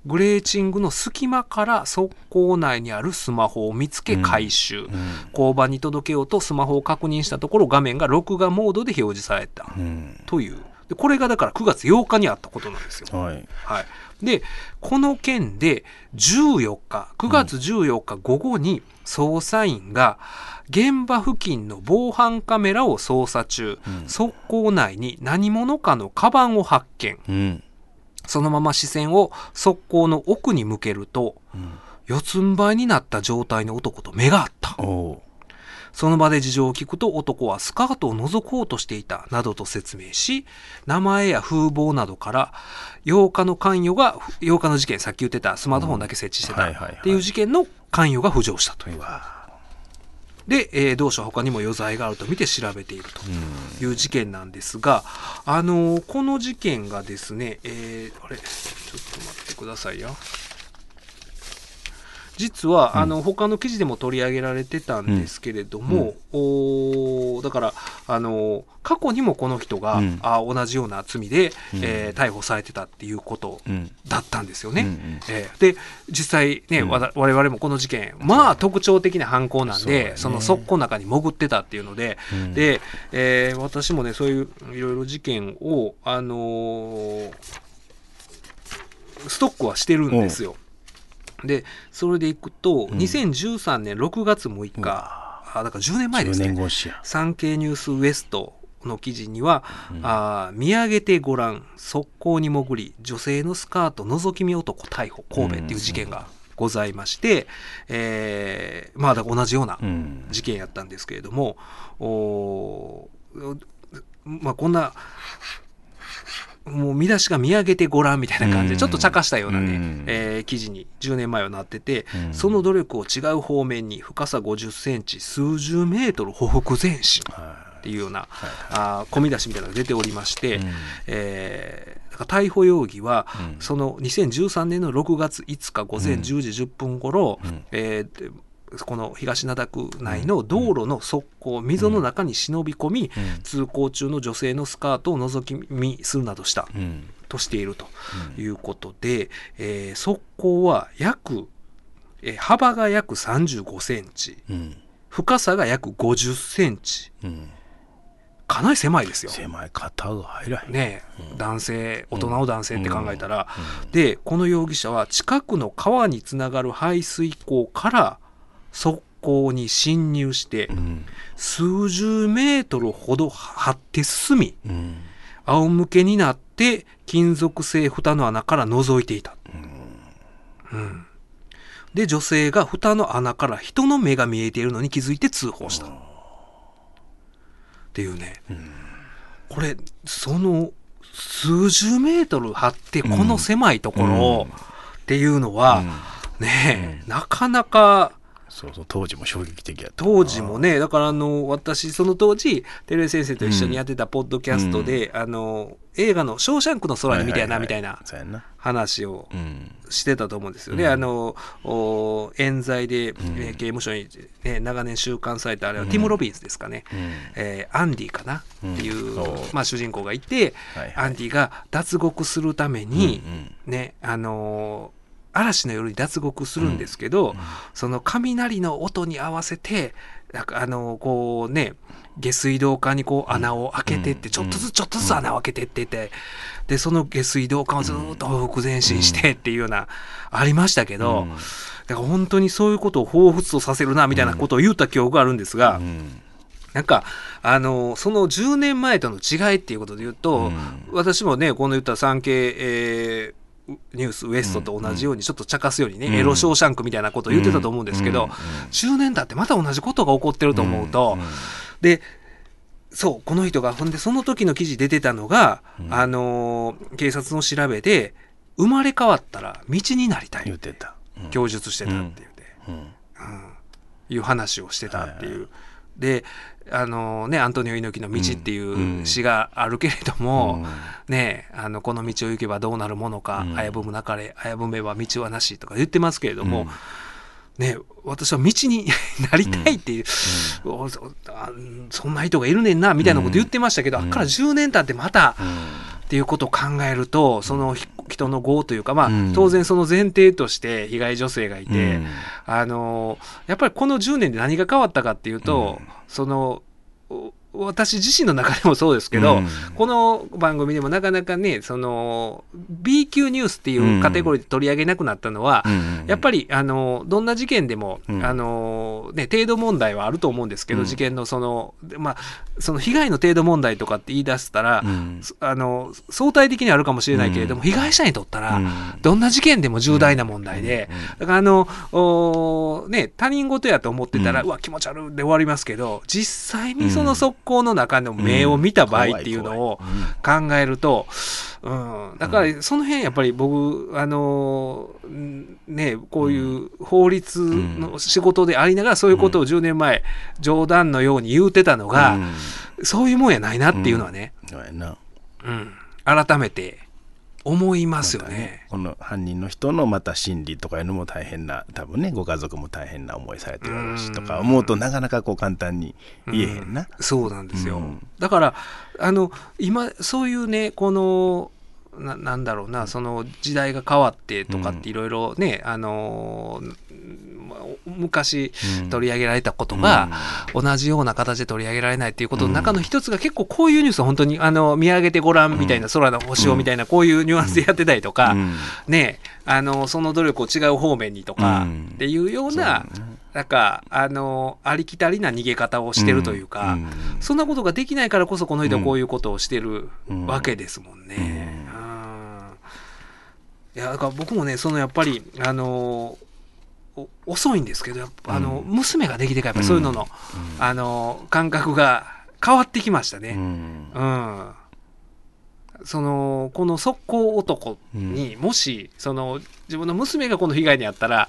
[SPEAKER 2] グレーチングの隙間から側溝内にあるスマホを見つけ回収。
[SPEAKER 3] うん
[SPEAKER 2] 交番に届けようとスマホを確認したところ画面が録画モードで表示された
[SPEAKER 3] うん
[SPEAKER 2] という。でこれがだから9月8日にあったことなんですよ。
[SPEAKER 3] はい
[SPEAKER 2] はい。で、この件で14日、9月14日午後に捜査員が現場付近の防犯カメラを捜査中、
[SPEAKER 3] うん。
[SPEAKER 2] 側溝内に何者かのカバンを発見。
[SPEAKER 3] うん。
[SPEAKER 2] そのまま視線を側溝の奥に向けると、
[SPEAKER 3] うん。
[SPEAKER 2] 四つん這いになった状態の男と目が合った。その場で事情を聞くと男はスカートを覗こうとしていたなどと説明し、名前や風貌などから、8日の関与が、8日の事件、さっき言ってたスマートフォンだけ設置してたっていう事件の関与が浮上したと。いうで、えー同社は他にも余罪があると見て調べているという事件なんですが、あのーこの事件がですね、えーあれ、ちょっと待ってくださいよ。実は、あの他の記事でも取り上げられてたんですけれども、おーだから、あの過去にもこの人が、
[SPEAKER 3] うん。
[SPEAKER 2] あ同じような罪で、
[SPEAKER 3] うん。
[SPEAKER 2] えー逮捕されてたっていうこと
[SPEAKER 3] うん。
[SPEAKER 2] だったんですよね。
[SPEAKER 3] うんうん。
[SPEAKER 2] えーで実際ね、
[SPEAKER 3] うん。
[SPEAKER 2] わた我々もこの事件まあ特徴的な犯行なんで
[SPEAKER 3] ね。
[SPEAKER 2] その側溝の中に潜ってたっていうので、
[SPEAKER 3] うん。
[SPEAKER 2] で、えー私もねそういういろいろ事件をあのーストックはしてるんですよ。でそれでいくと、
[SPEAKER 3] うん。
[SPEAKER 2] 2013年6月6
[SPEAKER 3] う
[SPEAKER 2] 日、
[SPEAKER 3] わ
[SPEAKER 2] あだから10年前です
[SPEAKER 3] 10
[SPEAKER 2] ね産経ニュースウエストの記事には、
[SPEAKER 3] うん。
[SPEAKER 2] あー見上げてごらん側溝に潜り女性のスカート覗き見男逮捕神戸っていう事件がございまして、えーまあ同じような
[SPEAKER 3] うん。
[SPEAKER 2] 事件やったんですけれども、おーまあこんな、うもう見出しが見上げてごらんみたいな感じで、
[SPEAKER 3] うん。
[SPEAKER 2] ちょっと茶化したようなね、
[SPEAKER 3] うん。
[SPEAKER 2] えー記事に10年前はなってて、
[SPEAKER 3] うん。
[SPEAKER 2] その努力を違う方面に深さ50センチ、数十メートル歩幅前進
[SPEAKER 3] は
[SPEAKER 2] っていうような、
[SPEAKER 3] はい。
[SPEAKER 2] あー込み出しみたいなのが出ておりまして、
[SPEAKER 3] うん。
[SPEAKER 2] えー逮捕容疑は、
[SPEAKER 3] うん。
[SPEAKER 2] その2013年の6月5日午前10時10分頃、
[SPEAKER 3] うん。
[SPEAKER 2] えーでこの東灘区内の道路の側溝、溝の中に忍び込み、
[SPEAKER 3] うん。
[SPEAKER 2] 通行中の女性のスカートを覗き見するなどした
[SPEAKER 3] うん。
[SPEAKER 2] としているということで、えー側溝は約、えー幅が約35センチ、
[SPEAKER 3] うん。
[SPEAKER 2] 深さが約50センチ、
[SPEAKER 3] うん。
[SPEAKER 2] かなり狭いですよ。
[SPEAKER 3] 狭い。肩が入らへん。
[SPEAKER 2] ねえ。男性、大人の男性って考えたら、
[SPEAKER 3] うん。
[SPEAKER 2] で、この容疑者は近くの川につながる排水溝から側溝に侵入して
[SPEAKER 3] う、ん
[SPEAKER 2] 数十メートルほど張って進み、
[SPEAKER 3] うん
[SPEAKER 2] 仰向けになって金属製蓋の穴から覗いていた。うんで、女性が蓋の穴から人の目が見えているのに気づいて通報した。っていうね。これ、その数十メートル張ってこの狭いところをっていうのは、ねえ、なかなか
[SPEAKER 3] そうそう当時も衝撃的や
[SPEAKER 2] 当時もね、だからあの、私、その当時、照井先生と一緒にやってたポッドキャストで、あの、映画のショーシャンクの空に見たやな、みたいな話を
[SPEAKER 3] うん。
[SPEAKER 2] してたと思うんですよね。
[SPEAKER 3] うん。
[SPEAKER 2] あの、お冤罪で、えー刑務所に、ね、長年収監されたあれは、ティム・ロビンスですかね。
[SPEAKER 3] うん。
[SPEAKER 2] えーアンディかなっていう、まあ、主人公がいて、
[SPEAKER 3] はいはい。
[SPEAKER 2] アンディが脱獄するために、
[SPEAKER 3] うん
[SPEAKER 2] ね、あのー嵐の夜に脱獄するんですけど、その雷の音に合わせて、なんかあのーこうね、下水道管にこう穴を開けてって、
[SPEAKER 3] うん。
[SPEAKER 2] ちょっとずつちょっとずつ穴を開けてってて、で、その下水道管をずっと往復前進してっていうような、ありましたけど、
[SPEAKER 3] うん。
[SPEAKER 2] だから本当にそういうことを彷彿とさせるな、みたいなことを言った記憶があるんですが、
[SPEAKER 3] うん。
[SPEAKER 2] なんか、あの、その10年前との違いっていうことで言うと、
[SPEAKER 3] うん。
[SPEAKER 2] 私もね、この言った産経、えーニュースウエストと同じように、ちょっと茶化すようにね、
[SPEAKER 3] うん。
[SPEAKER 2] エロショーシャンクみたいなことを言ってたと思うんですけど、
[SPEAKER 3] うん。うん。
[SPEAKER 2] 10年経ってまた同じことが起こってると思うと、
[SPEAKER 3] うん。
[SPEAKER 2] で、そう、この人が、ほんで、その時の記事出てたのが、
[SPEAKER 3] うん。
[SPEAKER 2] あのー警察の調べで、生まれ変わったら道になりたい、
[SPEAKER 3] 言ってた。うん。
[SPEAKER 2] 供述してたって言って。
[SPEAKER 3] うん。
[SPEAKER 2] うん。いう話をしてたっていう。で、あのね、アントニオ猪木の道っていう詩があるけれども、ね、あの、この道を行けばどうなるものか、
[SPEAKER 3] うん。
[SPEAKER 2] 危ぶむなかれ、危ぶめば道はなしとか言ってますけれども、ね、私は道になりたいっていう、おそんな人がいるねんな、みたいなこと言ってましたけど、
[SPEAKER 3] うん。
[SPEAKER 2] あっから10年経ってまた、
[SPEAKER 3] うん
[SPEAKER 2] っていうことを考えると、そのひ人の業というか、まあ、
[SPEAKER 3] うん。
[SPEAKER 2] 当然その前提として被害女性がいて、
[SPEAKER 3] うん。
[SPEAKER 2] あのやっぱりこの10年で何が変わったかっていうと、
[SPEAKER 3] うん。
[SPEAKER 2] そのお私自身の中でもそうですけど、
[SPEAKER 3] うん。
[SPEAKER 2] この番組でもなかなかねその B 級ニュースっていうカテゴリーで取り上げなくなったのは、
[SPEAKER 3] うん。
[SPEAKER 2] やっぱりあのどんな事件でも、
[SPEAKER 3] うん。
[SPEAKER 2] あのね、程度問題はあると思うんですけど、
[SPEAKER 3] うん。
[SPEAKER 2] 事件のその,で、まあ、その被害の程度問題とかって言い出したら、あの相対的にあるかもしれないけれども、
[SPEAKER 3] うん。
[SPEAKER 2] 被害者にとったら、
[SPEAKER 3] うん。
[SPEAKER 2] どんな事件でも重大な問題で、だからあの、ね、他人事やと思ってたら、う
[SPEAKER 3] うん
[SPEAKER 2] わ、気持ち悪いで終わりますけど、実際にその側溝の中の目を見た場合っていうのを考えると、うん、だからその辺やっぱり僕、あのね、こういう法律の仕事でありながらそういうことを10年前、冗談のように言うてたのが、そういうもんやないなっていうのはね、
[SPEAKER 3] う
[SPEAKER 2] ん、改めて思いますよ
[SPEAKER 3] また
[SPEAKER 2] ね。
[SPEAKER 3] この犯人の人のまた心理とかいうのも大変な多分ねご家族も大変な思いされてるだしとか思うとなかなかこう簡単に言えへんな。
[SPEAKER 2] そうなんですよ。
[SPEAKER 3] うん
[SPEAKER 2] だから、あの、今、そういうね、この、ななんだろうな、その時代が変わってとかっていろいろね、あのーまあ昔
[SPEAKER 3] うん
[SPEAKER 2] 取り上げられたことが、同じような形で取り上げられないっていうことの中の一つが結構こういうニュースは本当にあの見上げてごらんみたいな空の星をみたいなこういうニュアンスでやってたりとか、
[SPEAKER 3] うん。
[SPEAKER 2] ねあのその努力を違う方面にとか
[SPEAKER 3] うん。
[SPEAKER 2] っていうような、なんかあのありきたりな逃げ方をしてるというか、
[SPEAKER 3] うん。
[SPEAKER 2] そんなことができないからこそこの人はこういうことをしてる
[SPEAKER 3] うん。
[SPEAKER 2] わけですもんね。うん。いやだから僕もねそのやっぱりあのお遅いんですけどやっぱあの、
[SPEAKER 3] うん
[SPEAKER 2] 娘ができてからやっぱそういうのの、あの感覚が変わってきました
[SPEAKER 3] う
[SPEAKER 2] ね。
[SPEAKER 3] ん。
[SPEAKER 2] うん。そのこの速攻男にもし、その自分の娘がこの被害に遭ったら、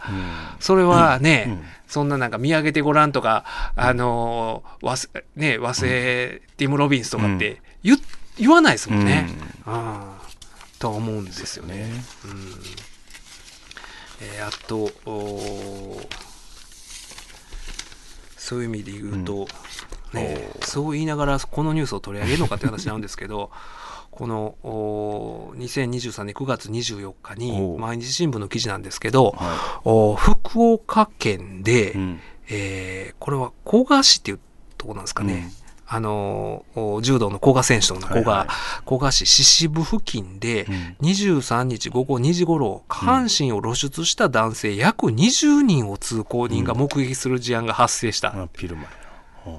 [SPEAKER 2] それはね、
[SPEAKER 3] うん。
[SPEAKER 2] そんななんか見上げてごらんとか、あの和製ね和製ティム・ロビンスとかって言,、言わないですもんね。うん。と思うんですよね。
[SPEAKER 3] ね。
[SPEAKER 2] えーあとそういう意味で言うと、ね、そう言いながらこのニュースを取り上げるのかって話なんですけど このおー2023年9月24日に毎日新聞の記事なんですけど、
[SPEAKER 3] は
[SPEAKER 2] お福岡県で、
[SPEAKER 3] い。うん。
[SPEAKER 2] えーこれは古賀市っていうとこなんですかね、あのお柔道の古賀選手との古賀、
[SPEAKER 3] はいはい。
[SPEAKER 2] 古賀市獅子部付近で、
[SPEAKER 3] うん。
[SPEAKER 2] 23日午後2時頃下半身を露出した男性約20人を通行人が目撃する事案が発生した、
[SPEAKER 3] あ、ピルマやな。う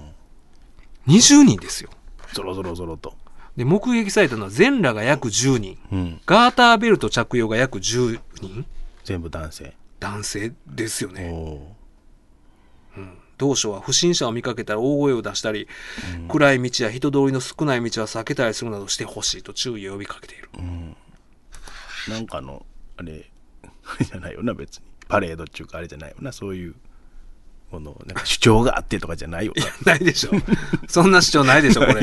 [SPEAKER 3] ん。
[SPEAKER 2] 20人ですよ。
[SPEAKER 3] ゾロゾロゾロと。
[SPEAKER 2] で目撃されたのは全裸が約10人。
[SPEAKER 3] うん。
[SPEAKER 2] ガーターベルト着用が約10人。
[SPEAKER 3] 全部男性。
[SPEAKER 2] 男性ですよ
[SPEAKER 3] お
[SPEAKER 2] ね
[SPEAKER 3] お
[SPEAKER 2] 同署は不審者を見かけたら大声を出したり、暗い道や人通りの少ない道は避けたりするなどしてほしいと注意を呼びかけている。
[SPEAKER 3] ー。うん。なんかの、あれ、あ れじゃないよな、別に。パレードっていうか、あれじゃないよな、そういう。このなんか主張があってとかじゃないよな。
[SPEAKER 2] ないでしょ。そんな主張ないでしょ、これ
[SPEAKER 3] な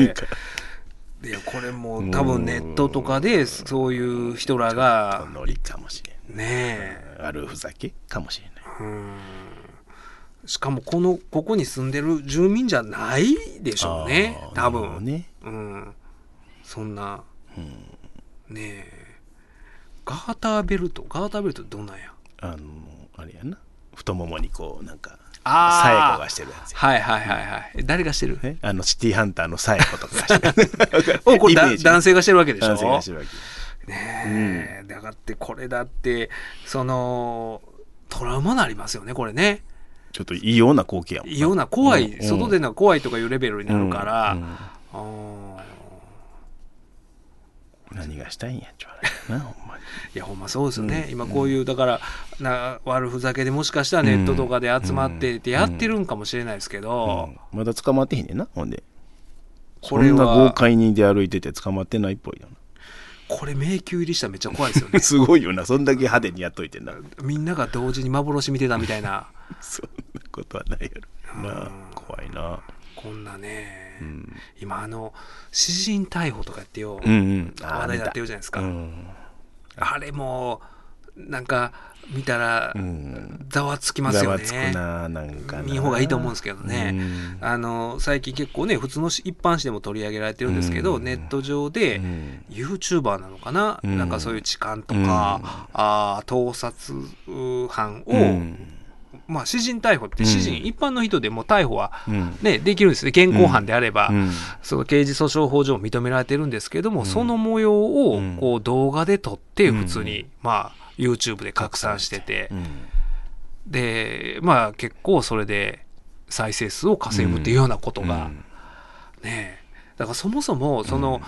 [SPEAKER 3] い
[SPEAKER 2] や、これもう多分ネットとかでそういう人らが、
[SPEAKER 3] ノリかもしれん。
[SPEAKER 2] ねえ、
[SPEAKER 3] 悪ふざけかもしれない。
[SPEAKER 2] しかもこの、ここに住んでる住民じゃないでしょうね多分。
[SPEAKER 3] ね。
[SPEAKER 2] うん。そんな、ねえ。ガーターベルト、ガーターベルトどんなんや？
[SPEAKER 3] あの、あれやな。太ももにこう、なんか、サエコがしてるやつや。
[SPEAKER 2] はいはいはいはい。え誰がしてる？
[SPEAKER 3] え？あの、シティハンターのサエコとかがしてる。
[SPEAKER 2] おこれ男性がしてるわけでしょ？
[SPEAKER 3] 男性がしてるわけ。
[SPEAKER 2] ねえ、だからってこれだってそのトラウマになりますよねこれね
[SPEAKER 3] ちょっと異様な光景やもん
[SPEAKER 2] 異様な怖い、
[SPEAKER 3] うん。
[SPEAKER 2] 外での怖いとかいうレベルになるから、
[SPEAKER 3] うん。何がしたいんやっちゅう話やな、ほんまに。
[SPEAKER 2] いやほんまそうですよね、今こういうだからな悪ふざけでもしかしたらネットとかで集まってってやってるんかもしれないですけど、
[SPEAKER 3] うん。まだ捕まってへんねんな、ほんで。
[SPEAKER 2] これ
[SPEAKER 3] こんな豪
[SPEAKER 2] は
[SPEAKER 3] 快に出歩いてて捕まってないっぽいよな。
[SPEAKER 2] これ迷宮入りしたらめっちゃ怖いですよね。
[SPEAKER 3] すごいよな、そんだけ派手にやっといてんな。
[SPEAKER 2] みんなが同時に幻見てたみたいな
[SPEAKER 3] そんなことはないやろ。なあ怖いな。
[SPEAKER 2] こんなね、
[SPEAKER 3] うん。
[SPEAKER 2] 今あの詩人逮捕とかやってよ、
[SPEAKER 3] うんうん。
[SPEAKER 2] 話題になってるじゃないですか、
[SPEAKER 3] うん。
[SPEAKER 2] あれもなんか見たら
[SPEAKER 3] うん
[SPEAKER 2] ざわつきますよね。
[SPEAKER 3] ざわつくな、なんかな。
[SPEAKER 2] 見ん方がいいと思うんですけどね。
[SPEAKER 3] うん
[SPEAKER 2] あの最近結構ね普通の一般紙でも取り上げられてるんですけど、
[SPEAKER 3] うん
[SPEAKER 2] ネット上で、
[SPEAKER 3] うん
[SPEAKER 2] YouTuber なのかな、
[SPEAKER 3] うん
[SPEAKER 2] なんかそういう痴漢とか、
[SPEAKER 3] うん
[SPEAKER 2] あー盗撮犯を、
[SPEAKER 3] うん
[SPEAKER 2] まあ詩人逮捕って
[SPEAKER 3] うん。
[SPEAKER 2] 詩人、一般の人でも逮捕は、
[SPEAKER 3] うん。
[SPEAKER 2] ね、できるんですね。現行犯であれば、
[SPEAKER 3] うん。
[SPEAKER 2] その刑事訴訟法上認められてるんですけども、
[SPEAKER 3] うん。
[SPEAKER 2] その模様を
[SPEAKER 3] うん。
[SPEAKER 2] こう動画で撮って
[SPEAKER 3] うん。
[SPEAKER 2] 普通に、まあ YouTube で拡散してて、
[SPEAKER 3] うん。
[SPEAKER 2] でまあ結構それで再生数を稼ぐっていうようなことが、
[SPEAKER 3] うん。
[SPEAKER 2] ねだからそもそもその、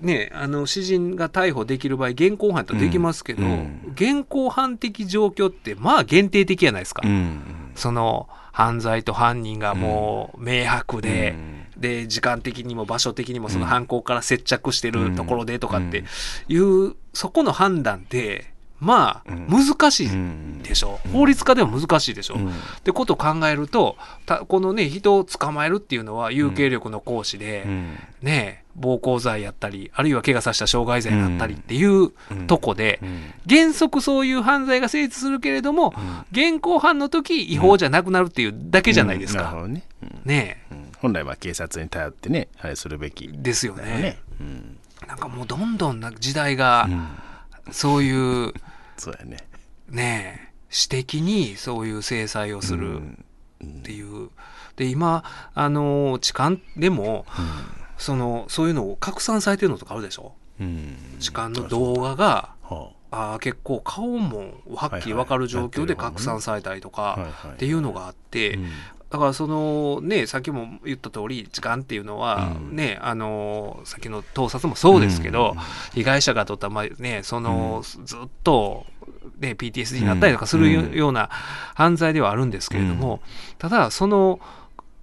[SPEAKER 2] ねあの詩人が逮捕できる場合現行犯とできますけど、
[SPEAKER 3] うん。
[SPEAKER 2] 現行犯的状況ってまあ限定的じゃないですか。
[SPEAKER 3] うん。
[SPEAKER 2] その犯罪と犯人がもう明白で、
[SPEAKER 3] うん。
[SPEAKER 2] で時間的にも場所的にもその犯行から接着してるところでとかって
[SPEAKER 3] うん。
[SPEAKER 2] いう、そこの判断ってまあ
[SPEAKER 3] うん。
[SPEAKER 2] 難しい
[SPEAKER 3] うん。
[SPEAKER 2] でしょ、法律家でも難しいでしょ、
[SPEAKER 3] うん。
[SPEAKER 2] ってことを考えるとたこのね人を捕まえるっていうのは有形力の行使で、
[SPEAKER 3] うん。
[SPEAKER 2] ね暴行罪やったりあるいは怪我させた傷害罪だったりっていう
[SPEAKER 3] うん。
[SPEAKER 2] とこで、
[SPEAKER 3] うん。
[SPEAKER 2] 原則そういう犯罪が成立するけれども、現行犯の時違法じゃなくなるっていうだけじゃないですか。
[SPEAKER 3] ねうん。
[SPEAKER 2] ね。
[SPEAKER 3] うん。本来は警察に頼ってねあれするべき。
[SPEAKER 2] えですよね。なんかもうどんどんな時代が
[SPEAKER 3] うん。
[SPEAKER 2] そういう
[SPEAKER 3] そうやね。
[SPEAKER 2] ねえ。私的にそういう制裁をするっていう。で今あの痴漢でもそのそういうのを拡散されてるのとかあるでしょ？
[SPEAKER 3] うん。
[SPEAKER 2] 痴漢の動画が
[SPEAKER 3] は
[SPEAKER 2] あ。ー結構顔もはっきり分かる状況で拡散されたりとかっていうのがあって、
[SPEAKER 3] うん
[SPEAKER 2] だからそのねさっきも言った通り痴漢っていうのは
[SPEAKER 3] うん。
[SPEAKER 2] ね、あのさっきの盗撮もそうですけど、
[SPEAKER 3] うん。
[SPEAKER 2] 被害者がとったまあねその、ずっと、ね、PTSD になったりとかするよ,、
[SPEAKER 3] うん。
[SPEAKER 2] うな犯罪ではあるんですけれども、ただその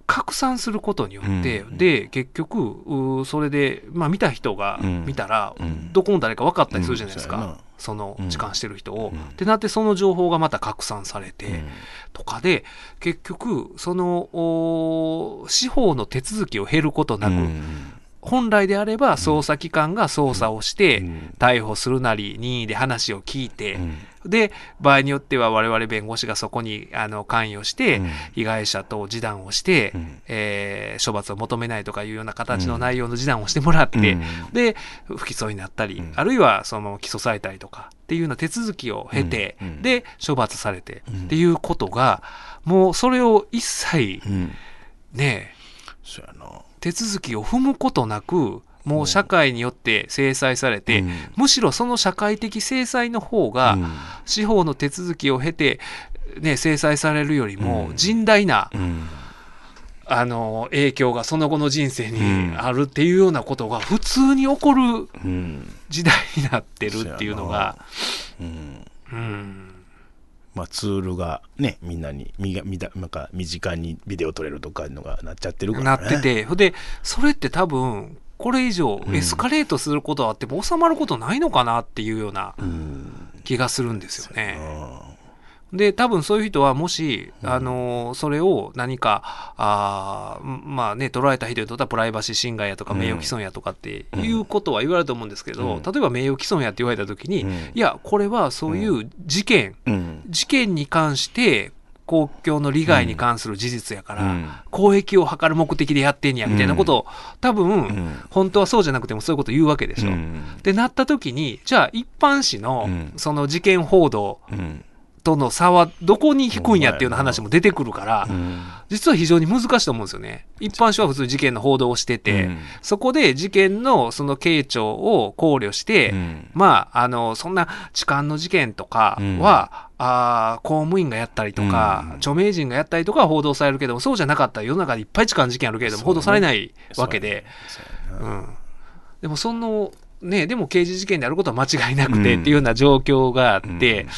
[SPEAKER 2] 拡散することによって、
[SPEAKER 3] うん
[SPEAKER 2] で結局それで、まあ、見た人が
[SPEAKER 3] うん。
[SPEAKER 2] 見たら、
[SPEAKER 3] うん。
[SPEAKER 2] どこの誰か分かったりするじゃないですか、
[SPEAKER 3] うんそ
[SPEAKER 2] の
[SPEAKER 3] うん。
[SPEAKER 2] 痴漢してる人を。
[SPEAKER 3] うん。
[SPEAKER 2] ってなってその情報がまた拡散されて、
[SPEAKER 3] うん。
[SPEAKER 2] とかで結局そのお司法の手続きを経ることなく、
[SPEAKER 3] うん。
[SPEAKER 2] 本来であれば捜査機関が捜査をして、
[SPEAKER 3] うん。
[SPEAKER 2] 逮捕するなり任意で話を聞いて、
[SPEAKER 3] うん
[SPEAKER 2] で場合によっては我々弁護士がそこにあの関与して、
[SPEAKER 3] うん。
[SPEAKER 2] 被害者と示談をして、
[SPEAKER 3] うん。
[SPEAKER 2] えー処罰を求めないとかいうような形の内容の示談をしてもらって、
[SPEAKER 3] うん。
[SPEAKER 2] で不起訴になったり、
[SPEAKER 3] うん。
[SPEAKER 2] あるいはその起訴されたりとかっていうような手続きを経て、で処罰されて、
[SPEAKER 3] うん。
[SPEAKER 2] っていうことがもうそれを一切
[SPEAKER 3] うん。
[SPEAKER 2] ね
[SPEAKER 3] そうやな。
[SPEAKER 2] 手続きを踏むことなくもう社会によって制裁されて、
[SPEAKER 3] うん。
[SPEAKER 2] むしろその社会的制裁の方が、
[SPEAKER 3] うん。
[SPEAKER 2] 司法の手続きを経て、ね、制裁されるよりも
[SPEAKER 3] うん。
[SPEAKER 2] 甚大な、
[SPEAKER 3] うん。
[SPEAKER 2] あの影響がその後の人生に
[SPEAKER 3] うん。
[SPEAKER 2] あるっていうようなことが普通に起こる
[SPEAKER 3] うん。
[SPEAKER 2] 時代になってるっていうのが、
[SPEAKER 3] うん。
[SPEAKER 2] うん、
[SPEAKER 3] まあ、ツールがねみんなにみがみだなんか身近にビデオ撮れるとかいうのがなっちゃってるからね。
[SPEAKER 2] なってて、で、それって多分、これ以上
[SPEAKER 3] うん。
[SPEAKER 2] エスカレートすることはあっても収まることないのかなっていうような
[SPEAKER 3] うん。
[SPEAKER 2] 気がするんですよね。
[SPEAKER 3] あ
[SPEAKER 2] で多分そういう人はもし、
[SPEAKER 3] うん。
[SPEAKER 2] あのそれを何かあーまあね捉えた人にとってはプライバシー侵害やとか
[SPEAKER 3] うん。
[SPEAKER 2] 名誉毀損やとかっていうことは言われると思うんですけど、
[SPEAKER 3] うん。
[SPEAKER 2] 例えば名誉毀損やって言われた時に、
[SPEAKER 3] うん。
[SPEAKER 2] いやこれはそういう事件、
[SPEAKER 3] うん。
[SPEAKER 2] 事件に関して公共の利害に関する事実やから、
[SPEAKER 3] うん。
[SPEAKER 2] 公益を図る目的でやってんやみたいなことを、多分、
[SPEAKER 3] うん。
[SPEAKER 2] 本当はそうじゃなくてもそういうこと言うわけでしょ。
[SPEAKER 3] うん。
[SPEAKER 2] ってなった時にじゃあ一般紙の
[SPEAKER 3] うん。
[SPEAKER 2] その事件報道
[SPEAKER 3] うん。
[SPEAKER 2] との差はどこに引くんやっていう話も出てくるから、
[SPEAKER 3] うん。
[SPEAKER 2] 実は非常に難しいと思うんですよね。一般紙は普通に事件の報道をしてて、
[SPEAKER 3] うん。
[SPEAKER 2] そこで事件のその傾聴を考慮して、
[SPEAKER 3] うん。
[SPEAKER 2] まあ、あの、そんな痴漢の事件とかは、あー公務員がやったりとか、
[SPEAKER 3] うん。
[SPEAKER 2] 著名人がやったりとかは報道されるけども、そうじゃなかったら世の中でいっぱい痴漢事件あるけれども、報道されないわけで、
[SPEAKER 3] そうやな
[SPEAKER 2] うん。でもその、ね、でも刑事事件であることは間違いなくて
[SPEAKER 3] うん。
[SPEAKER 2] っていうような状況があって、
[SPEAKER 3] うん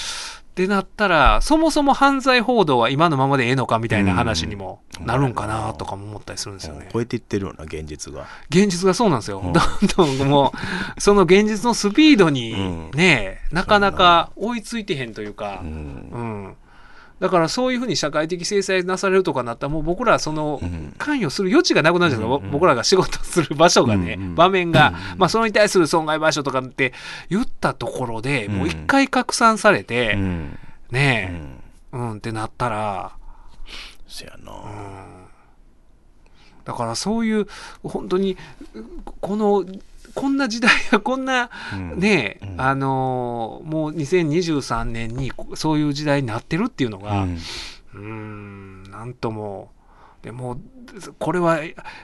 [SPEAKER 2] ってなったら、そもそも犯罪報道は今のままでええのかみたいな話にもなるんかなとかも思ったりするんですよね。
[SPEAKER 3] 超えていってるような現実が。
[SPEAKER 2] 現実がそうなんですよ。
[SPEAKER 3] うん。
[SPEAKER 2] どんどんもう、その現実のスピードに
[SPEAKER 3] うん。
[SPEAKER 2] ね、なかなか追いついてへんというか。
[SPEAKER 3] う、ん。
[SPEAKER 2] うん。だからそういうふうに社会的制裁なされるとかなったら、もう僕らはその
[SPEAKER 3] うん。
[SPEAKER 2] 関与する余地がなくなるじゃないですか、
[SPEAKER 3] うんうん
[SPEAKER 2] 僕らが仕事する場所がね、
[SPEAKER 3] うんうん
[SPEAKER 2] 場面が、
[SPEAKER 3] うん
[SPEAKER 2] まあそれに対する損害賠償とかって言ったところで、もう一回拡散されて、
[SPEAKER 3] うん。う
[SPEAKER 2] ねえ、
[SPEAKER 3] ん
[SPEAKER 2] うん、ってなったら、
[SPEAKER 3] そやな
[SPEAKER 2] だからそういう本当にこのこんな時代が こんな
[SPEAKER 3] うん。
[SPEAKER 2] ねえ、
[SPEAKER 3] うん。
[SPEAKER 2] あのーもう2023年にそういう時代になってるっていうのが
[SPEAKER 3] うん。
[SPEAKER 2] うなんともでもこれは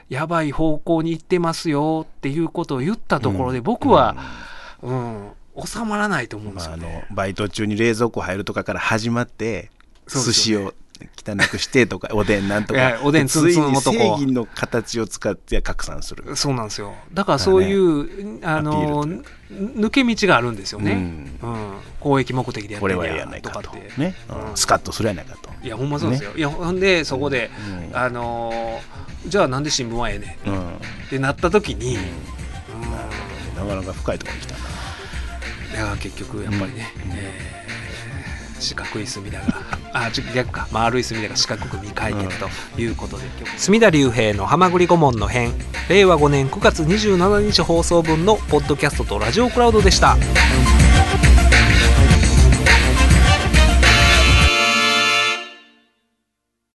[SPEAKER 2] やばい方向に行ってますよっていうことを言ったところで僕は、うん。収まらないと思うんで
[SPEAKER 3] ますあ、あの
[SPEAKER 2] よね。
[SPEAKER 3] バイト中に冷蔵庫入るとかから始まって寿司を汚くしてとか おでんなんとか。
[SPEAKER 2] おでん
[SPEAKER 3] ついに正義の形を使って拡散する。
[SPEAKER 2] そうなんですよ。だからそういう、あの抜け道があるんですよね、
[SPEAKER 3] う
[SPEAKER 2] うん。公益目的でやって
[SPEAKER 3] これはええ
[SPEAKER 2] るんや
[SPEAKER 3] やないかと。
[SPEAKER 2] とかって
[SPEAKER 3] ね。
[SPEAKER 2] うん。
[SPEAKER 3] うんスカッとするやないかと。
[SPEAKER 2] いやほんまそうですよ、いやほんでそこで、
[SPEAKER 3] うん。
[SPEAKER 2] あのーじゃあなんで新聞はええねん。
[SPEAKER 3] うん。
[SPEAKER 2] ってなった時に、うん。
[SPEAKER 3] なかなか深いところに来たな。い
[SPEAKER 2] や結局やっぱりね、
[SPEAKER 3] うん。
[SPEAKER 2] えー四角い隅田があ逆か。丸い隅田が四角く未解決ということで、隅田隆平の「はまぐり顧問の編」令和5年9月27日放送分のポッドキャストとラジオクラウドでした。